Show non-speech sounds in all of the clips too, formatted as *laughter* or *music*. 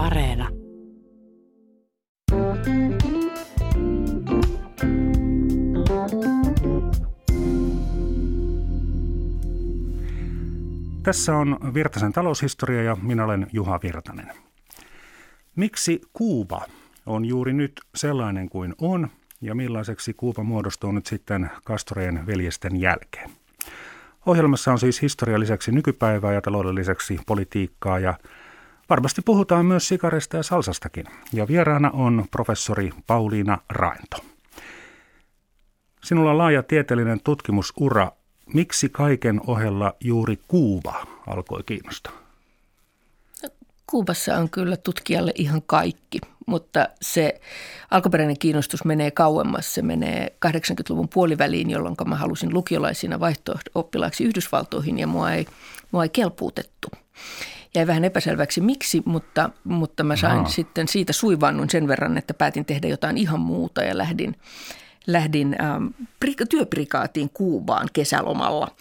Areena. Tässä on Virtasen taloushistoria ja minä olen Juha Virtanen. Miksi Kuuba on juuri nyt sellainen kuin on ja millaiseksi Kuuba muodostuu nyt sitten Castoreen veljesten jälkeen? Ohjelmassa on siis historian lisäksi nykypäivää ja talouden lisäksi politiikkaa ja varmasti puhutaan myös sikarista ja salsastakin. Ja vieraana on professori Pauliina Raento. Sinulla on laaja tieteellinen tutkimusura. Miksi kaiken ohella juuri Kuuba alkoi kiinnostaa? Kuubassa on kyllä tutkijalle ihan kaikki, mutta se alkuperäinen kiinnostus menee kauemmas. Se menee 80-luvun puoliväliin, jolloin mä halusin lukiolaisina vaihto-oppilaaksi Yhdysvaltoihin ja mua ei, mua ei kelpuutettu. Jäi vähän epäselväksi miksi, mutta, mutta mä sain Aha. sitten siitä suivannun sen verran, että päätin tehdä jotain ihan muuta ja lähdin, lähdin ähm, työprikaatiin Kuubaan kesälomalla –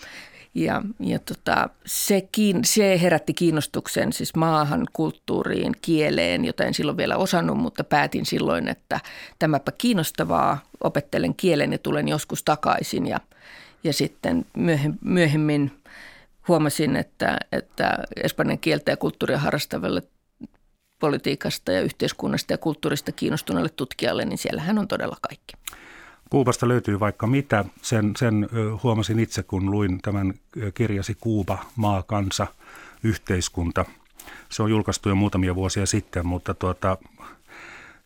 ja, ja tota, se, kiin, se herätti kiinnostuksen siis maahan, kulttuuriin, kieleen, jota en silloin vielä osannut, mutta päätin silloin, että tämäpä kiinnostavaa, opettelen kielen ja tulen joskus takaisin. Ja, ja sitten myöhemmin huomasin, että, että espanjan kieltä ja kulttuuria harrastavalle politiikasta ja yhteiskunnasta ja kulttuurista kiinnostuneelle tutkijalle, niin siellähän on todella kaikki. Kuubasta löytyy vaikka mitä. Sen, sen huomasin itse, kun luin tämän kirjasi Kuuba, maa, kansa, yhteiskunta. Se on julkaistu jo muutamia vuosia sitten, mutta tuota,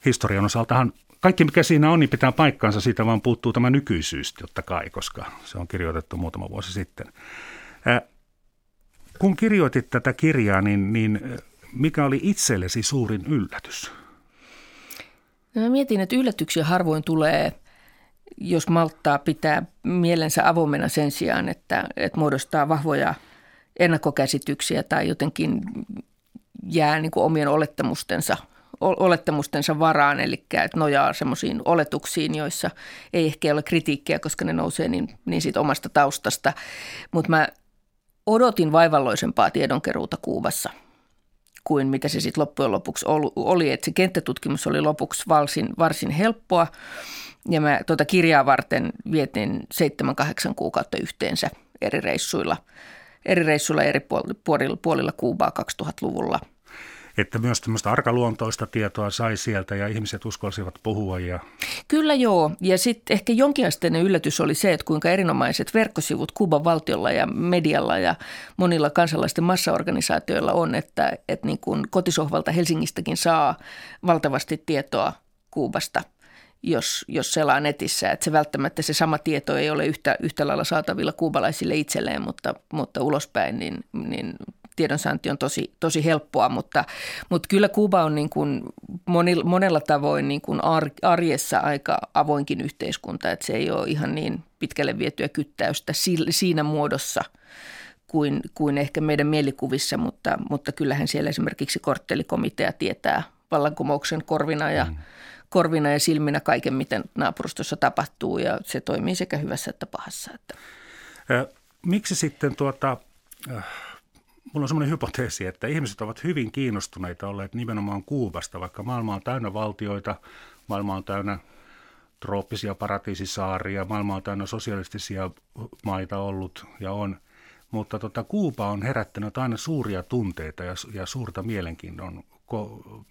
historian osaltahan kaikki mikä siinä on, niin pitää paikkaansa, siitä vaan puuttuu tämä nykyisyys totta kai, koska se on kirjoitettu muutama vuosi sitten. Kun kirjoitit tätä kirjaa, niin, niin mikä oli itsellesi suurin yllätys? No mä mietin, että yllätyksiä harvoin tulee – jos malttaa pitää mielensä avoimena sen sijaan, että, että muodostaa vahvoja ennakkokäsityksiä tai jotenkin jää niin kuin omien olettamustensa, olettamustensa varaan, eli että nojaa semmoisiin oletuksiin, joissa ei ehkä ole kritiikkiä, koska ne nousee niin, niin siitä omasta taustasta. Mutta mä odotin vaivalloisempaa tiedonkeruuta Kuubassa kuin mitä se sitten loppujen lopuksi oli. Että se kenttätutkimus oli lopuksi varsin, varsin helppoa ja mä tuota kirjaa varten vietin 7-8 kuukautta yhteensä eri reissuilla, eri reissuilla eri puolilla, puolilla Kuubaa 2000-luvulla. Että myös tämmöistä arkaluontoista tietoa sai sieltä ja ihmiset uskalsivat puhua. Ja... Kyllä joo. Ja sitten ehkä jonkinasteinen yllätys oli se, että kuinka erinomaiset verkkosivut Kuuban valtiolla ja medialla ja monilla kansalaisten massaorganisaatioilla on, että, että niin kuin kotisohvalta Helsingistäkin saa valtavasti tietoa Kuubasta – jos, jos selaa netissä. Että se välttämättä se sama tieto ei ole yhtä, yhtä lailla saatavilla kuubalaisille itselleen, mutta, mutta ulospäin niin, niin tiedonsaanti on tosi, tosi helppoa, mutta, mutta kyllä Kuuba on niin kuin monilla, monella tavoin niin kuin arjessa aika avoinkin yhteiskunta, että se ei ole ihan niin pitkälle vietyä kyttäystä siinä muodossa kuin, kuin ehkä meidän mielikuvissa, mutta, mutta kyllähän siellä esimerkiksi korttelikomitea tietää vallankumouksen korvina ja mm korvina ja silminä kaiken, miten naapurustossa tapahtuu ja se toimii sekä hyvässä että pahassa. Että. Miksi sitten tuota, mulla on semmoinen hypoteesi, että ihmiset ovat hyvin kiinnostuneita olleet nimenomaan Kuubasta, vaikka maailma on täynnä valtioita, maailma on täynnä trooppisia paratiisisaaria, maailma on täynnä sosialistisia maita ollut ja on. Mutta tota, Kuuba on herättänyt aina suuria tunteita ja, ja suurta mielenkiinnon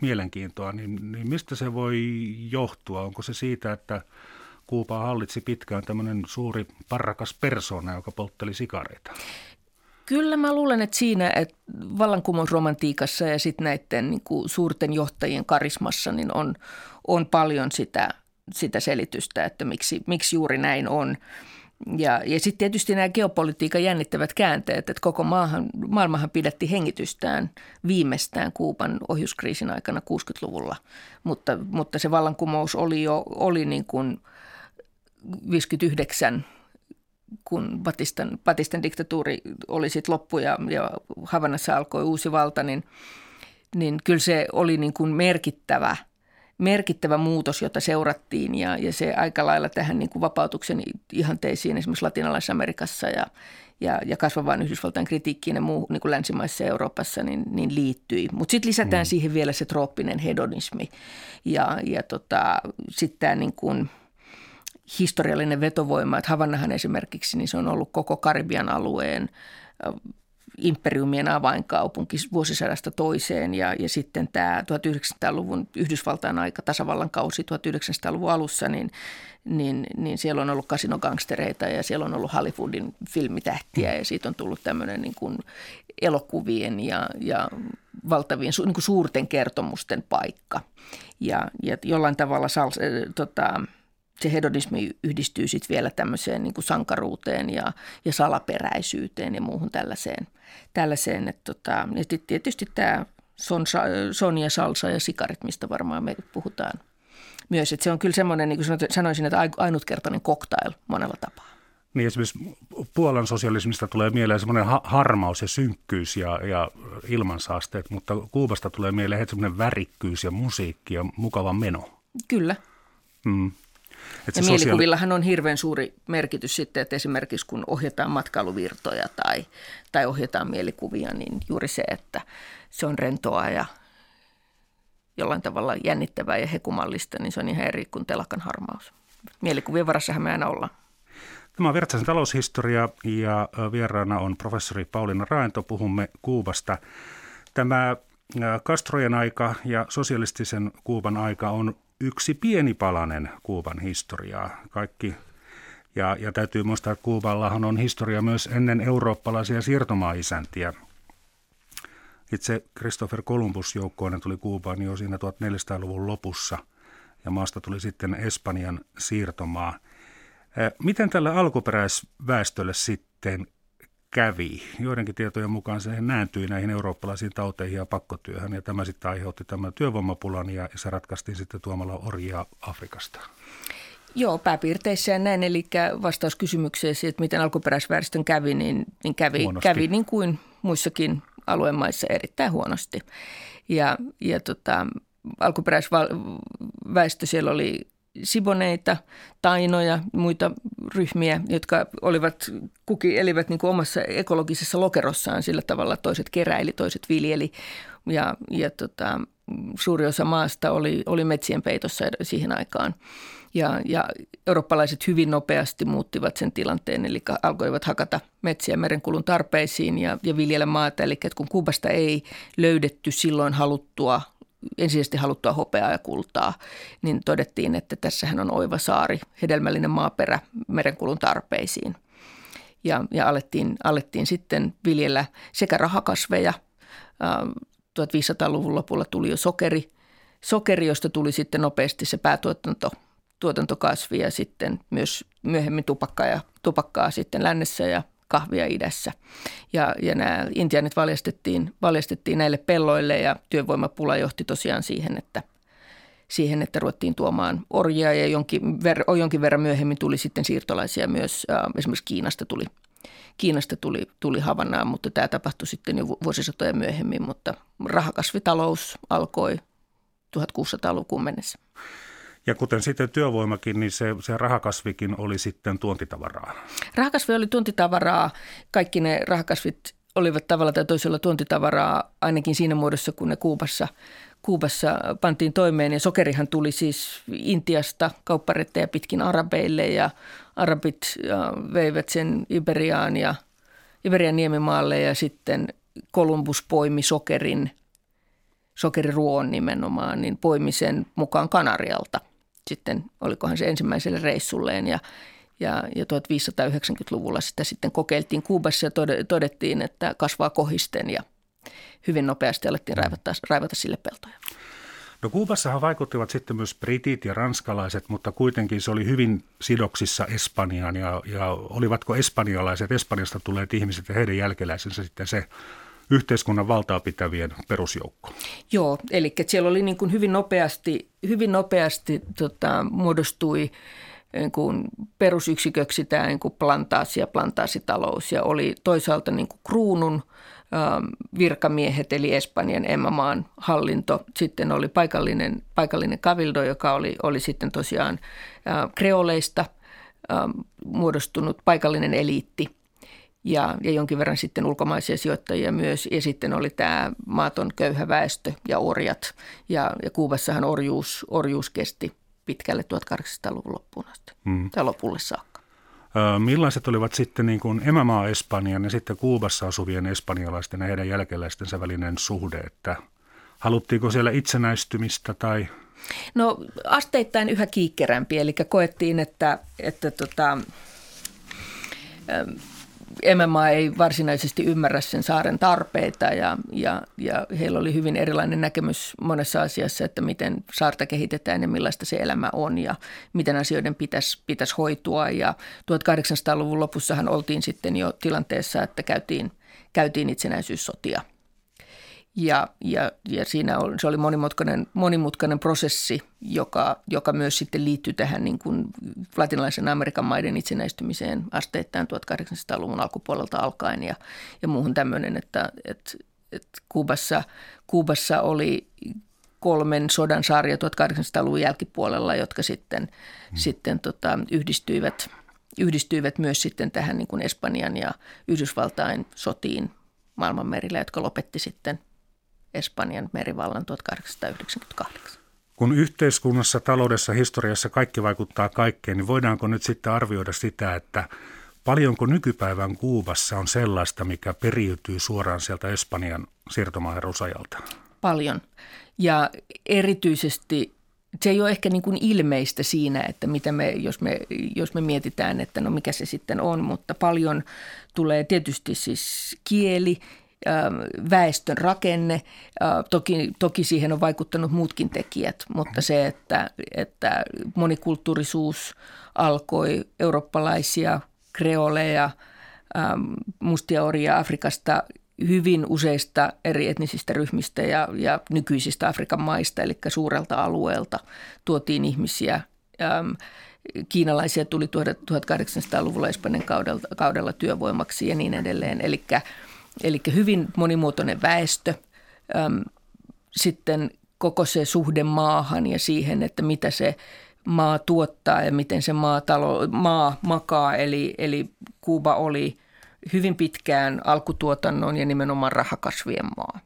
mielenkiintoa, niin, niin mistä se voi johtua? Onko se siitä, että Kuupaa hallitsi pitkään tämmöinen suuri parrakas persona, joka poltteli sikareita? Kyllä mä luulen, että siinä että vallankumousromantiikassa ja sitten näiden niin kuin suurten johtajien karismassa niin on, on paljon sitä, sitä selitystä, että miksi, miksi juuri näin on. Ja, ja sitten tietysti nämä geopolitiikan jännittävät käänteet, että koko maahan, maailmahan pidätti hengitystään viimeistään Kuuban ohjuskriisin aikana 60-luvulla. Mutta, mutta se vallankumous oli jo oli niin kuin 59 kun Batistan, Batistan diktatuuri oli sitten loppu ja, ja Havanassa alkoi uusi valta, niin, niin kyllä se oli niin kuin merkittävä – merkittävä muutos, jota seurattiin ja, ja se aika lailla tähän niin kuin vapautuksen ihanteisiin esimerkiksi latinalaisessa Amerikassa ja, ja, ja kasvavaan Yhdysvaltain kritiikkiin ja muu niin kuin länsimaissa ja Euroopassa niin, niin liittyi. Mutta sitten lisätään mm. siihen vielä se trooppinen hedonismi ja, ja tota, sitten tämä niin kuin historiallinen vetovoima, että Havannahan esimerkiksi, niin se on ollut koko Karibian alueen imperiumien avainkaupunki vuosisadasta toiseen ja, ja sitten tämä 1900-luvun Yhdysvaltain aika, tasavallan kausi 1900-luvun alussa, niin, niin, niin siellä on ollut kasinogangstereita ja siellä on ollut Hollywoodin filmitähtiä ja siitä on tullut tämmöinen niin kuin elokuvien ja, ja valtavien niin kuin suurten kertomusten paikka. Ja, ja jollain tavalla sal, tota, se hedonismi yhdistyy sitten vielä tämmöiseen niin kuin sankaruuteen ja, ja salaperäisyyteen ja muuhun tällaiseen. tällaiseen että tota, ja tietysti tämä son, Salsa ja Sikarit, mistä varmaan me puhutaan myös. Että se on kyllä semmoinen, niin kuin sanoisin, että ainutkertainen cocktail monella tapaa. Niin esimerkiksi Puolan sosialismista tulee mieleen semmoinen harmaus ja synkkyys ja, ja ilmansaasteet, mutta Kuubasta tulee mieleen semmoinen värikkyys ja musiikki ja mukava meno. Kyllä. Mm. Että ja mielikuvillahan on hirveän suuri merkitys sitten, että esimerkiksi kun ohjataan matkailuvirtoja tai, tai ohjataan mielikuvia, niin juuri se, että se on rentoa ja jollain tavalla jännittävää ja hekumallista, niin se on ihan eri kuin telakan harmaus. Mielikuvien varassahan me aina ollaan. Tämä on Virtasen taloushistoria ja vieraana on professori Pauliina Raento. Puhumme Kuubasta. Tämä Castrojen aika ja sosialistisen Kuuban aika on yksi pieni palanen Kuuban historiaa. Kaikki ja, ja täytyy muistaa, että Kuuballahan on historia myös ennen eurooppalaisia siirtomaaisäntiä. Itse Christopher Columbus joukkoinen tuli Kuubaan jo siinä 1400-luvun lopussa ja maasta tuli sitten Espanjan siirtomaa. Miten tällä alkuperäisväestölle sitten kävi. Joidenkin tietojen mukaan se nääntyi näihin eurooppalaisiin tauteihin ja pakkotyöhön, ja tämä sitten aiheutti tämän työvoimapulan, ja se ratkaistiin sitten tuomalla orjia Afrikasta. Joo, pääpiirteissä näin, eli vastaus kysymykseen, että miten alkuperäisväestön kävi, niin, niin kävi, kävi niin kuin muissakin alueen maissa erittäin huonosti. Ja, ja tota, alkuperäisväestö siellä oli siboneita, tainoja, muita ryhmiä, jotka olivat, kuki elivät niin kuin omassa ekologisessa lokerossaan sillä tavalla, toiset keräili, toiset viljeli ja, ja tota, suuri osa maasta oli, oli metsien peitossa siihen aikaan. Ja, ja eurooppalaiset hyvin nopeasti muuttivat sen tilanteen, eli alkoivat hakata metsiä merenkulun tarpeisiin ja, ja viljellä maata. Eli kun Kuubasta ei löydetty silloin haluttua ensisijaisesti haluttua hopeaa ja kultaa, niin todettiin, että tässähän on oiva saari, hedelmällinen maaperä merenkulun tarpeisiin. Ja, ja alettiin, alettiin sitten viljellä sekä rahakasveja, 1500-luvun lopulla tuli jo sokeri, sokeri, josta tuli sitten nopeasti se päätuotanto tuotantokasvi ja sitten myös myöhemmin tupakkaa ja tupakkaa sitten lännessä ja kahvia idässä. Ja, ja nämä intianit valjastettiin, valjastettiin näille pelloille ja työvoimapula johti tosiaan siihen, että siihen, että ruvettiin tuomaan orjia ja jonkin, ver, jonkin verran myöhemmin tuli sitten siirtolaisia myös, äh, esimerkiksi Kiinasta tuli, Kiinasta tuli, tuli Havannaan, mutta tämä tapahtui sitten jo vuosisatoja myöhemmin, mutta rahakasvitalous alkoi 1600-lukuun mennessä. Ja kuten sitten työvoimakin, niin se, se rahakasvikin oli sitten tuontitavaraa. Rahakasvi oli tuontitavaraa. Kaikki ne rahakasvit olivat tavalla tai toisella tuontitavaraa ainakin siinä muodossa, kun ne Kuubassa, Kuubassa pantiin toimeen. Ja sokerihan tuli siis Intiasta kaupparettejä pitkin arabeille ja arabit veivät sen Iberiaan ja Iberian niemimaalle ja sitten Kolumbus poimi sokerin, sokeriruon nimenomaan, niin poimi sen mukaan Kanarialta – sitten, olikohan se ensimmäiselle reissulleen ja, ja, ja 1590-luvulla sitä sitten kokeiltiin Kuubassa ja todettiin, että kasvaa kohisten ja hyvin nopeasti alettiin raivata, raivata sille peltoja. No Kuubassahan vaikuttivat sitten myös britit ja ranskalaiset, mutta kuitenkin se oli hyvin sidoksissa Espanjaan ja, ja olivatko espanjalaiset, Espanjasta tulleet ihmiset ja heidän jälkeläisensä sitten se yhteiskunnan valtaa pitävien perusjoukko. Joo, eli siellä oli niin kuin hyvin nopeasti, hyvin nopeasti tota, muodostui niin kuin perusyksiköksi tämä niin kuin plantaasi ja plantaasitalous ja oli toisaalta niin kuin kruunun virkamiehet, eli Espanjan Emmamaan hallinto. Sitten oli paikallinen, paikallinen kavildo, joka oli, oli sitten tosiaan kreoleista muodostunut paikallinen eliitti – ja, ja jonkin verran sitten ulkomaisia sijoittajia myös. Ja sitten oli tämä maaton köyhä väestö ja orjat. Ja, ja Kuubassahan orjuus, orjuus kesti pitkälle 1800-luvun loppuun asti, mm. tai lopulle saakka. Millaiset olivat sitten niin kuin emämaa Espanjan ja sitten Kuubassa asuvien espanjalaisten ja heidän jälkeläistensä välinen suhde, että haluttiinko siellä itsenäistymistä tai No asteittain yhä kiikkerämpi, eli koettiin, että, että tota, MMA ei varsinaisesti ymmärrä sen saaren tarpeita ja, ja, ja heillä oli hyvin erilainen näkemys monessa asiassa, että miten saarta kehitetään ja millaista se elämä on ja miten asioiden pitäisi, pitäisi hoitua. Ja 1800-luvun lopussahan oltiin sitten jo tilanteessa, että käytiin, käytiin itsenäisyyssotia – ja, ja, ja siinä oli, se oli monimutkainen, monimutkainen prosessi, joka, joka myös sitten liittyy tähän niin kuin latinalaisen Amerikan maiden itsenäistymiseen asteittain 1800-luvun alkupuolelta alkaen ja, ja muuhun tämmöinen, että, että, että Kuubassa, Kuubassa oli kolmen sodan sarja 1800-luvun jälkipuolella, jotka sitten, hmm. sitten tota, yhdistyivät, yhdistyivät myös sitten tähän niin kuin Espanjan ja Yhdysvaltain sotiin maailmanmerillä, jotka lopetti sitten – Espanjan merivallan 1898. Kun yhteiskunnassa, taloudessa, historiassa kaikki vaikuttaa kaikkeen, niin voidaanko nyt sitten arvioida sitä, että paljonko nykypäivän Kuubassa on sellaista, mikä periytyy suoraan sieltä Espanjan siirtomaaherrusajalta? Paljon. Ja erityisesti se ei ole ehkä niin kuin ilmeistä siinä, että mitä me jos, me, jos me mietitään, että no mikä se sitten on, mutta paljon tulee tietysti siis kieli väestön rakenne. Äh, toki, toki siihen on vaikuttanut muutkin tekijät, mutta se, että, että monikulttuurisuus alkoi eurooppalaisia, kreoleja, ähm, mustia orjia Afrikasta hyvin useista eri etnisistä ryhmistä ja, ja nykyisistä Afrikan maista, eli suurelta alueelta tuotiin ihmisiä. Ähm, kiinalaisia tuli 1800-luvulla Espanjan kaudella, kaudella työvoimaksi ja niin edelleen. Eli Eli hyvin monimuotoinen väestö, sitten koko se suhde maahan ja siihen, että mitä se maa tuottaa ja miten se maatalo, maa makaa. Eli, eli Kuuba oli hyvin pitkään alkutuotannon ja nimenomaan rahakasvien maa.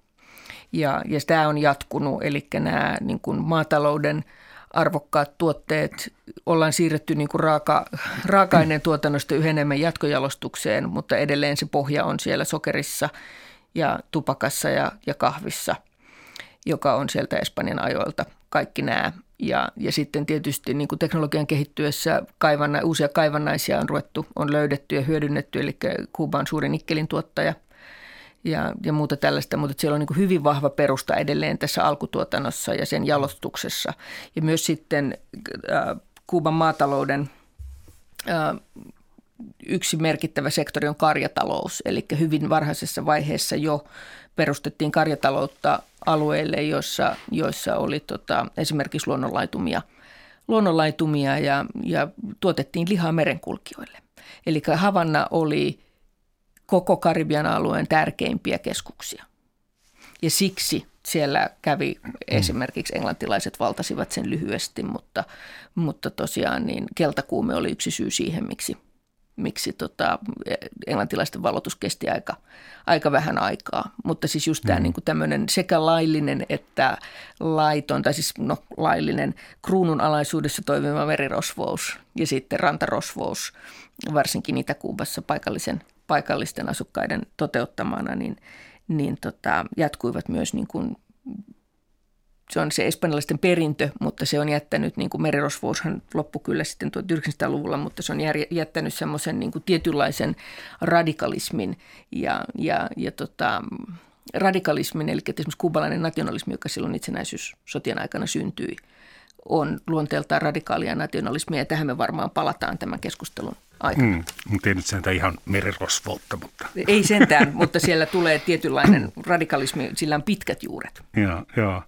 Ja, ja tämä on jatkunut, eli nämä niin kuin maatalouden – arvokkaat tuotteet ollaan siirretty niin kuin raaka, raaka-aineen tuotannosta yhä enemmän jatkojalostukseen, mutta edelleen se pohja on siellä sokerissa ja tupakassa ja, ja kahvissa, joka on sieltä Espanjan ajoilta kaikki nämä. Ja, ja sitten tietysti niin kuin teknologian kehittyessä kaivanna, uusia kaivannaisia on ruvettu, on löydetty ja hyödynnetty, eli Kuuba on suuri nikkelin tuottaja – ja, ja muuta tällaista, mutta siellä on niin hyvin vahva perusta edelleen tässä alkutuotannossa ja sen jalostuksessa. Ja myös sitten äh, Kuuban maatalouden äh, yksi merkittävä sektori on karjatalous, eli hyvin varhaisessa vaiheessa jo perustettiin karjataloutta alueille, joissa, joissa oli tota, esimerkiksi luonnonlaitumia, luonnonlaitumia ja, ja tuotettiin lihaa merenkulkijoille. Eli Havanna oli koko Karibian alueen tärkeimpiä keskuksia. Ja siksi siellä kävi esimerkiksi englantilaiset valtasivat sen lyhyesti, mutta, mutta tosiaan niin keltakuume oli yksi syy siihen, miksi, miksi tota, englantilaisten valotus kesti aika, aika vähän aikaa. Mutta siis just tämä mm. niin tämmöinen sekä laillinen että laiton, tai siis no, laillinen kruunun alaisuudessa toimiva merirosvous ja sitten rantarosvous, varsinkin Itä-Kuubassa paikallisen paikallisten asukkaiden toteuttamana, niin, niin tota, jatkuivat myös niin kuin, se on se espanjalaisten perintö, mutta se on jättänyt, niin kuin merirosvoushan loppui kyllä sitten 1900-luvulla, mutta se on jättänyt semmoisen niin tietynlaisen radikalismin ja, ja, ja tota, radikalismin, eli esimerkiksi kubalainen nationalismi, joka silloin itsenäisyyssotien aikana syntyi, on luonteeltaan radikaalia nationalismia, ja tähän me varmaan palataan tämän keskustelun aikana. Mm, mutta ei nyt sentään ihan merirosvoutta. Mutta. Ei sentään, *laughs* mutta siellä tulee tietynlainen radikalismi, sillä on pitkät juuret. Joo, joo.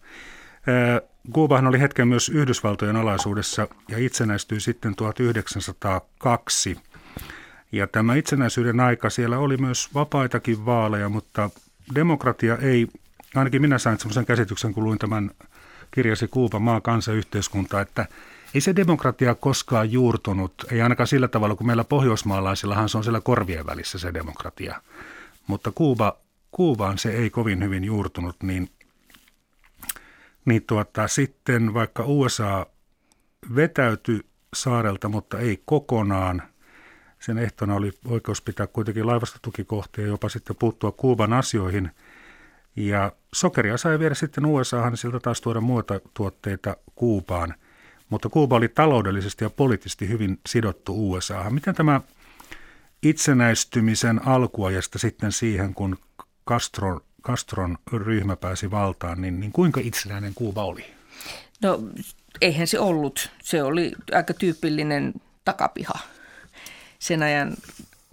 Kuubahan oli hetken myös Yhdysvaltojen alaisuudessa ja itsenäistyi sitten 1902. Ja tämä itsenäisyyden aika, siellä oli myös vapaitakin vaaleja, mutta demokratia ei, ainakin minä sain sellaisen käsityksen, kun luin tämän kirjasi Kuuba, maa, kansa, yhteiskunta, että ei se demokratia koskaan juurtunut, ei ainakaan sillä tavalla kuin meillä pohjoismaalaisillahan se on siellä korvien välissä se demokratia. Mutta Kuuba, Kuubaan se ei kovin hyvin juurtunut, niin, niin tuota, sitten vaikka USA vetäytyi saarelta, mutta ei kokonaan. Sen ehtona oli oikeus pitää kuitenkin laivastotukikohtia ja jopa sitten puuttua Kuuban asioihin. Ja sokeria sai viedä sitten USAhan, niin sieltä taas tuoda muuta tuotteita Kuubaan. Mutta Kuuba oli taloudellisesti ja poliittisesti hyvin sidottu USAhan. Miten tämä itsenäistymisen alkuajasta sitten siihen, kun Castron, Castron ryhmä pääsi valtaan, niin, niin kuinka itsenäinen Kuuba oli? No eihän se ollut. Se oli aika tyypillinen takapiha. Sen ajan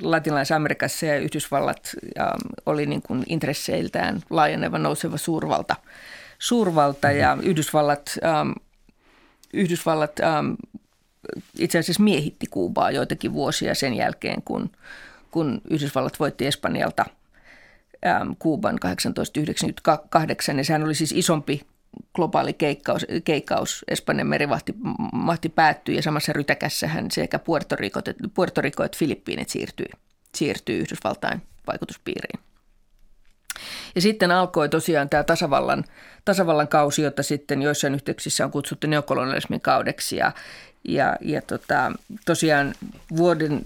Latinalaisessa Amerikassa ja Yhdysvallat ja oli niin kuin intresseiltään laajeneva nouseva suurvalta. suurvalta mm-hmm. ja Yhdysvallat, ähm, Yhdysvallat ähm, itse asiassa miehitti Kuubaa joitakin vuosia sen jälkeen, kun, kun Yhdysvallat voitti Espanjalta ähm, Kuuban 1898. Ja sehän oli siis isompi globaali keikkaus, keikkaus Espanjan merivahti päättyi ja samassa rytäkässähän sekä Puerto Rico, Puerto Rico että Filippiinit siirtyi, siirtyi Yhdysvaltain vaikutuspiiriin. Ja sitten alkoi tosiaan tämä tasavallan, tasavallan kausi, jota sitten joissain yhteyksissä on kutsuttu neokolonialismin kaudeksi. Ja, ja, ja tota, tosiaan vuoden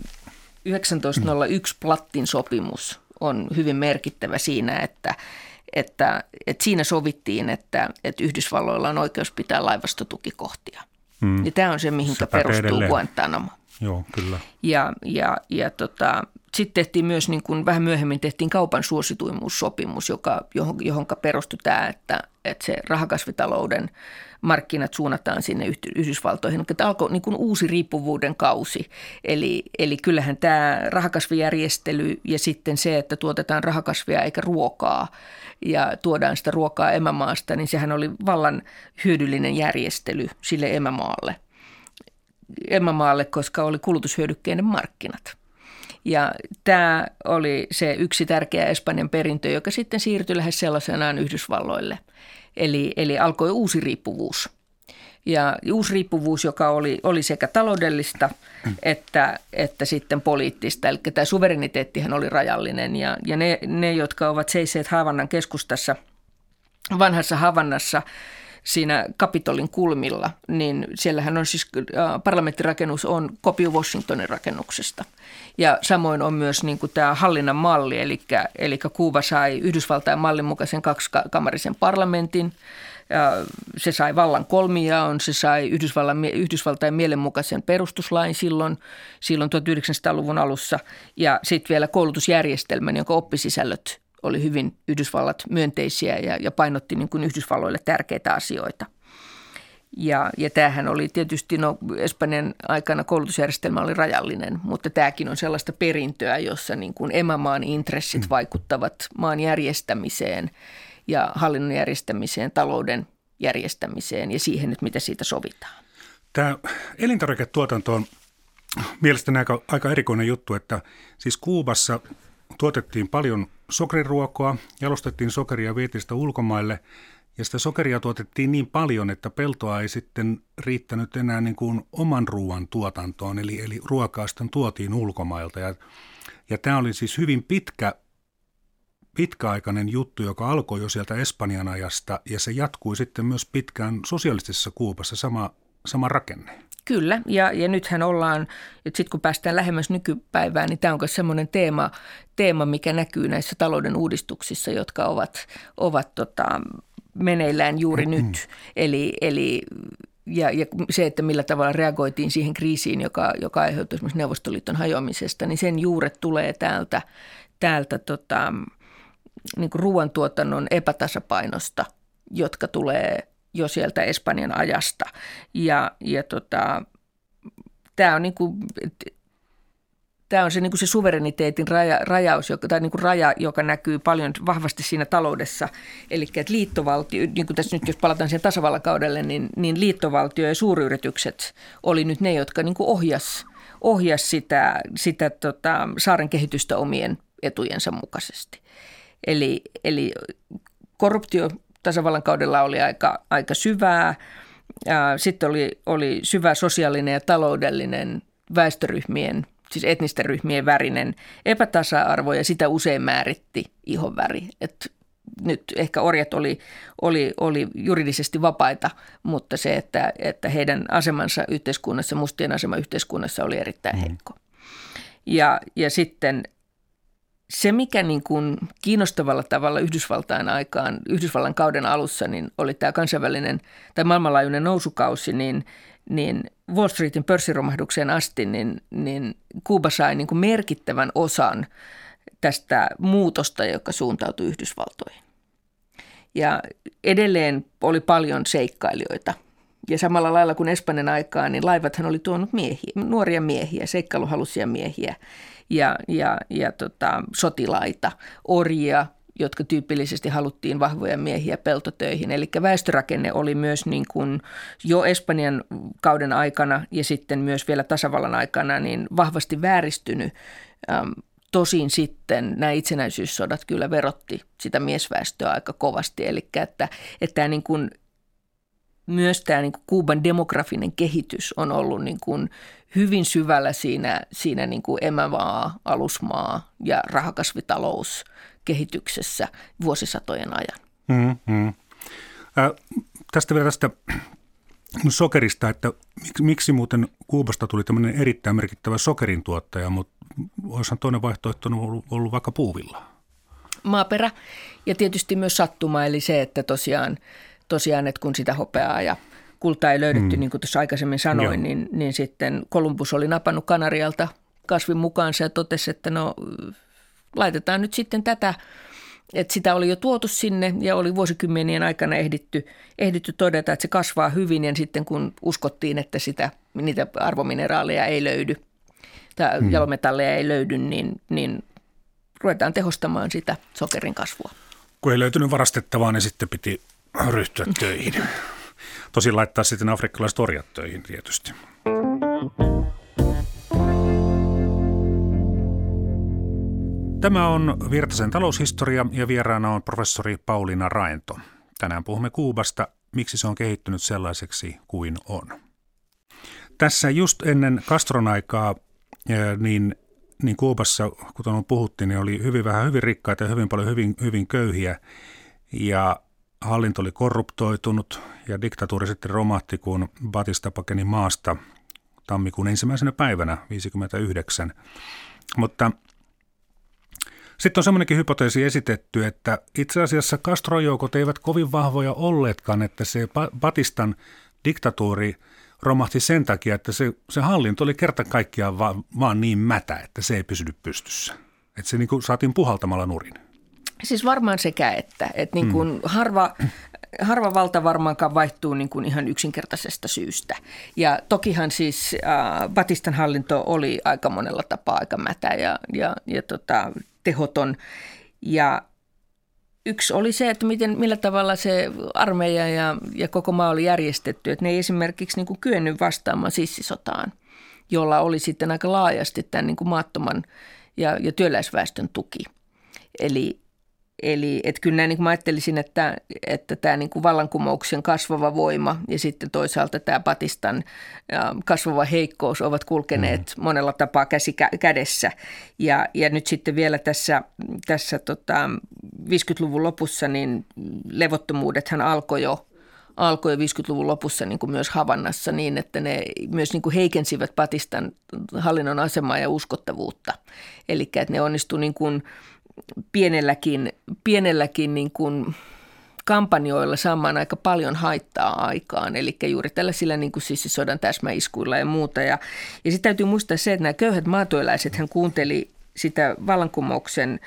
1901 Plattin sopimus on hyvin merkittävä siinä, että – että, että siinä sovittiin, että, että Yhdysvalloilla on oikeus pitää laivastotukikohtia. Hmm. Ja tämä on se, mihin perustuu. Guantanamo. Joo, kyllä. Ja, ja, ja tota, sitten tehtiin myös, niin kuin vähän myöhemmin tehtiin kaupan suosituimuussopimus, joka, johon, johonka perustui tämä, että, että se rahakasvitalouden markkinat suunnataan sinne Yhdysvaltoihin. Tämä alkoi niin kuin uusi riippuvuuden kausi. Eli, eli kyllähän tämä rahakasvijärjestely ja sitten se, että tuotetaan rahakasvia eikä ruokaa ja tuodaan sitä ruokaa emämaasta, niin sehän oli vallan hyödyllinen järjestely sille emämaalle. Emämaalle, koska oli kulutushyödykkeiden markkinat. Ja tämä oli se yksi tärkeä Espanjan perintö, joka sitten siirtyi lähes sellaisenaan Yhdysvalloille. Eli, eli alkoi uusi riippuvuus. Ja uusi riippuvuus, joka oli, oli sekä taloudellista että, että sitten poliittista. Eli tämä suvereniteettihan oli rajallinen ja, ja ne, ne, jotka ovat seisseet Havannan keskustassa, vanhassa Havannassa – siinä Kapitolin kulmilla, niin siellähän on siis, äh, parlamenttirakennus on kopio Washingtonin rakennuksesta. Ja samoin on myös niin kuin tämä hallinnan malli, eli, eli Kuuba sai Yhdysvaltain mallin mukaisen kaksikamarisen parlamentin, ja se sai vallan kolmijaon, se sai Yhdysvallan, Yhdysvaltain mielenmukaisen perustuslain silloin, silloin 1900-luvun alussa ja sitten vielä koulutusjärjestelmän, jonka oppisisällöt oli hyvin Yhdysvallat myönteisiä ja, ja painotti niin kuin Yhdysvalloille tärkeitä asioita. Ja, ja tämähän oli tietysti, no Espanjan aikana koulutusjärjestelmä oli rajallinen, mutta tämäkin on sellaista perintöä, jossa niin kuin emämaan intressit mm. vaikuttavat maan järjestämiseen ja hallinnon järjestämiseen, talouden järjestämiseen ja siihen, että mitä siitä sovitaan. Tämä elintarviketuotanto on mielestäni aika, aika erikoinen juttu, että siis Kuubassa tuotettiin paljon sokeriruokoa, jalostettiin sokeria sitä ulkomaille. Ja sitä sokeria tuotettiin niin paljon, että peltoa ei sitten riittänyt enää niin kuin oman ruoan tuotantoon, eli, eli ruokaa sitten tuotiin ulkomailta. Ja, ja tämä oli siis hyvin pitkä, pitkäaikainen juttu, joka alkoi jo sieltä Espanjan ajasta, ja se jatkui sitten myös pitkään sosialistisessa Kuupassa, sama, sama rakenne. Kyllä, ja, ja nythän ollaan, että sitten kun päästään lähemmäs nykypäivään, niin tämä on myös semmoinen teema, teema, mikä näkyy näissä talouden uudistuksissa, jotka ovat, ovat tota, meneillään juuri mm-hmm. nyt. Eli, eli ja, ja se, että millä tavalla reagoitiin siihen kriisiin, joka, joka aiheutui esimerkiksi Neuvostoliiton hajoamisesta, niin sen juuret tulee täältä, täältä tota, niin kuin ruoantuotannon epätasapainosta, jotka tulee jo sieltä Espanjan ajasta. Ja, ja tota, tämä on niin kuin, Tämä on se, niin kuin se suvereniteetin raja, rajaus, joka, tai niin kuin raja, joka näkyy paljon vahvasti siinä taloudessa. Eli liittovaltio, niin kuin tässä nyt jos palataan siihen tasavallakaudelle, niin, niin liittovaltio ja suuryritykset oli nyt ne, jotka niin kuin ohjas, ohjas sitä, sitä tota, saaren kehitystä omien etujensa mukaisesti. Eli, eli korruptio tasavallan kaudella oli aika, aika syvää. Sitten oli, oli syvä sosiaalinen ja taloudellinen väestöryhmien, siis etnisten ryhmien värinen epätasa-arvo ja sitä usein määritti ihonväri. Et nyt ehkä orjat oli, oli, oli juridisesti vapaita, mutta se, että, että heidän asemansa yhteiskunnassa, mustien asema yhteiskunnassa oli erittäin mm. heikko. Ja, ja sitten se, mikä niin kuin kiinnostavalla tavalla Yhdysvaltain aikaan, Yhdysvallan kauden alussa, niin oli tämä kansainvälinen tai maailmanlaajuinen nousukausi, niin, niin Wall Streetin pörssiromahduksen asti, niin, niin Kuuba sai niin kuin merkittävän osan tästä muutosta, joka suuntautui Yhdysvaltoihin. Ja edelleen oli paljon seikkailijoita. Ja samalla lailla kuin Espanjan aikaan, niin laivathan oli tuonut miehiä, nuoria miehiä, seikkailuhalusia miehiä ja, ja, ja tota, sotilaita, orjia, jotka tyypillisesti haluttiin vahvoja miehiä peltotöihin. Eli väestörakenne oli myös niin kuin jo Espanjan kauden aikana ja sitten myös vielä tasavallan aikana niin vahvasti vääristynyt. Tosin sitten nämä itsenäisyyssodat kyllä verotti sitä miesväestöä aika kovasti. Eli että, että niin kuin, myös tämä niin kuin Kuuban demografinen kehitys on ollut niin kuin hyvin syvällä siinä, siinä niin kuin emämaa, alusmaa ja rahakasvitalous kehityksessä vuosisatojen ajan. Mm-hmm. Äh, tästä vielä tästä sokerista, että miksi, miksi muuten Kuubasta tuli tämmöinen erittäin merkittävä sokerin tuottaja, mutta olisihan toinen vaihtoehto ollut, ollut vaikka puuvilla. Maaperä ja tietysti myös sattuma, eli se, että tosiaan, tosiaan että kun sitä hopeaa ja kultaa ei löydetty, mm. niin kuin tuossa aikaisemmin sanoin, niin, niin sitten Kolumbus oli napannut Kanarialta kasvin mukaansa ja totesi, että no laitetaan nyt sitten tätä, että sitä oli jo tuotu sinne ja oli vuosikymmenien aikana ehditty, ehditty todeta, että se kasvaa hyvin ja sitten kun uskottiin, että sitä, niitä arvomineraaleja ei löydy tai hmm. jalometalleja ei löydy, niin, niin ruvetaan tehostamaan sitä sokerin kasvua. Kun ei löytynyt varastettavaa, niin sitten piti ryhtyä töihin. Tosin laittaa sitten afrikkalaiset orjat töihin tietysti. Tämä on Virtasen taloushistoria ja vieraana on professori Pauliina Raento. Tänään puhumme Kuubasta, miksi se on kehittynyt sellaiseksi kuin on. Tässä just ennen Castron aikaa, niin, niin Kuubassa, kuten puhuttiin, niin oli hyvin vähän hyvin rikkaita ja hyvin paljon hyvin, hyvin köyhiä. Ja hallinto oli korruptoitunut ja diktatuuri sitten romahti, kun Batista pakeni maasta tammikuun ensimmäisenä päivänä 59. Mutta sitten on semmoinenkin hypoteesi esitetty, että itse asiassa Castro-joukot eivät kovin vahvoja olleetkaan, että se Batistan diktatuuri romahti sen takia, että se, se hallinto oli kerta kaikkiaan vaan, vaan niin mätä, että se ei pysynyt pystyssä. Että se niin kuin saatiin puhaltamalla nurin. Siis varmaan sekä että. Että niin kuin mm. harva, harva valta varmaankaan vaihtuu niin kuin ihan yksinkertaisesta syystä. Ja tokihan siis äh, Batistan hallinto oli aika monella tapaa aika mätä ja, ja, ja tota, tehoton. Ja yksi oli se, että miten, millä tavalla se armeija ja, ja koko maa oli järjestetty. Että ne ei esimerkiksi niin kuin kyennyt vastaamaan sissisotaan, jolla oli sitten aika laajasti tämän niin kuin maattoman ja, ja työläisväestön tuki. Eli Eli että kyllä näin, niin mä ajattelisin, että, että tämä niin kuin vallankumouksen kasvava voima ja sitten toisaalta tämä Patistan kasvava heikkous ovat kulkeneet mm. monella tapaa käsi kädessä. Ja, ja nyt sitten vielä tässä, tässä tota 50-luvun lopussa niin levottomuudethan alkoi jo alkoi 50-luvun lopussa niin kuin myös Havannassa niin, että ne myös niin kuin heikensivät Patistan hallinnon asemaa ja uskottavuutta. Eli että ne onnistuivat niin kuin pienelläkin, pienelläkin niin kuin kampanjoilla saamaan aika paljon haittaa aikaan, eli juuri tällaisilla niin kuin siis sodan täsmäiskuilla ja muuta. Ja, ja sitten täytyy muistaa se, että nämä köyhät maatoilaiset hän kuunteli sitä vallankumouksen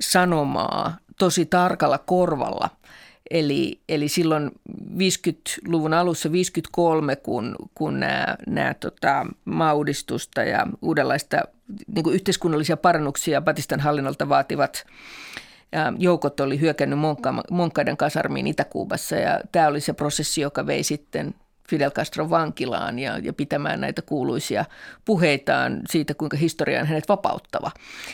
sanomaa tosi tarkalla korvalla. Eli, eli silloin 50-luvun alussa, 53, kun, kun nämä, nämä tota, maaudistusta ja uudenlaista niin kuin yhteiskunnallisia parannuksia Batistan hallinnolta vaativat joukot oli hyökännyt Monkkaiden kasarmiin Itä-Kuubassa. Ja tämä oli se prosessi, joka vei sitten Fidel Castro vankilaan ja, ja pitämään näitä kuuluisia puheitaan siitä, kuinka historia on hänet vapauttava,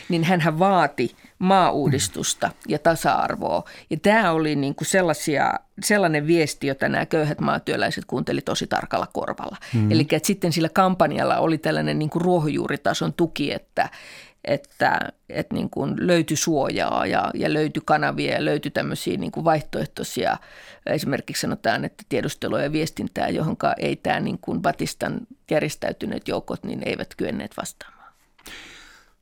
niin hän vaati maauudistusta ja tasa-arvoa. Ja tämä oli niin kuin sellaisia, sellainen viesti, jota nämä köyhät maatyöläiset kuunteli tosi tarkalla korvalla. Mm. Eli että sitten sillä kampanjalla oli tällainen niin kuin ruohonjuuritason tuki, että, että, että niin kuin löytyi suojaa ja, ja löytyi kanavia ja löytyi tämmöisiä niin kuin vaihtoehtoisia, esimerkiksi sanotaan, että tiedustelua ja viestintää, johon ei tämä niin kuin Batistan järjestäytyneet joukot, niin eivät kyenneet vastaamaan.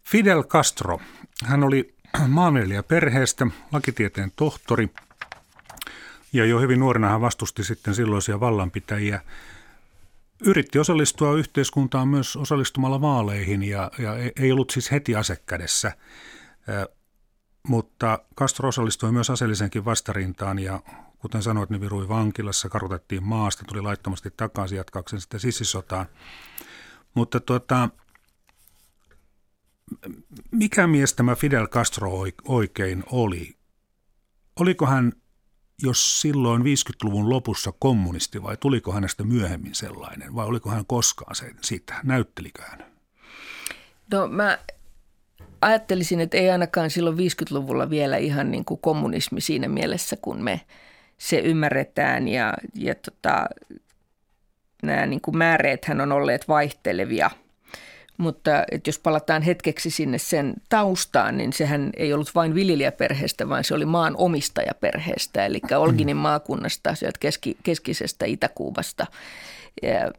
Fidel Castro, hän oli maanviljelijä perheestä, lakitieteen tohtori. Ja jo hyvin nuorena hän vastusti sitten silloisia vallanpitäjiä yritti osallistua yhteiskuntaan myös osallistumalla vaaleihin ja, ja ei ollut siis heti asekädessä. Mutta Castro osallistui myös aseellisenkin vastarintaan ja kuten sanoit, niin virui vankilassa, karutettiin maasta, tuli laittomasti takaisin jatkaakseen sitten sissisotaan. Mutta tuota, mikä mies tämä Fidel Castro oikein oli? Oliko hän jos silloin 50-luvun lopussa kommunisti vai tuliko hänestä myöhemmin sellainen vai oliko hän koskaan sen sitä? Näyttelikö hän? No mä ajattelisin, että ei ainakaan silloin 50-luvulla vielä ihan niin kuin kommunismi siinä mielessä, kun me se ymmärretään ja, ja tota, nämä niin kuin määreethän on olleet vaihtelevia – mutta että jos palataan hetkeksi sinne sen taustaan, niin sehän ei ollut vain viljelijäperheestä, vaan se oli maan omistajaperheestä, eli Olginin maakunnasta, sieltä keski, keskisestä Itä-Kuubasta ja,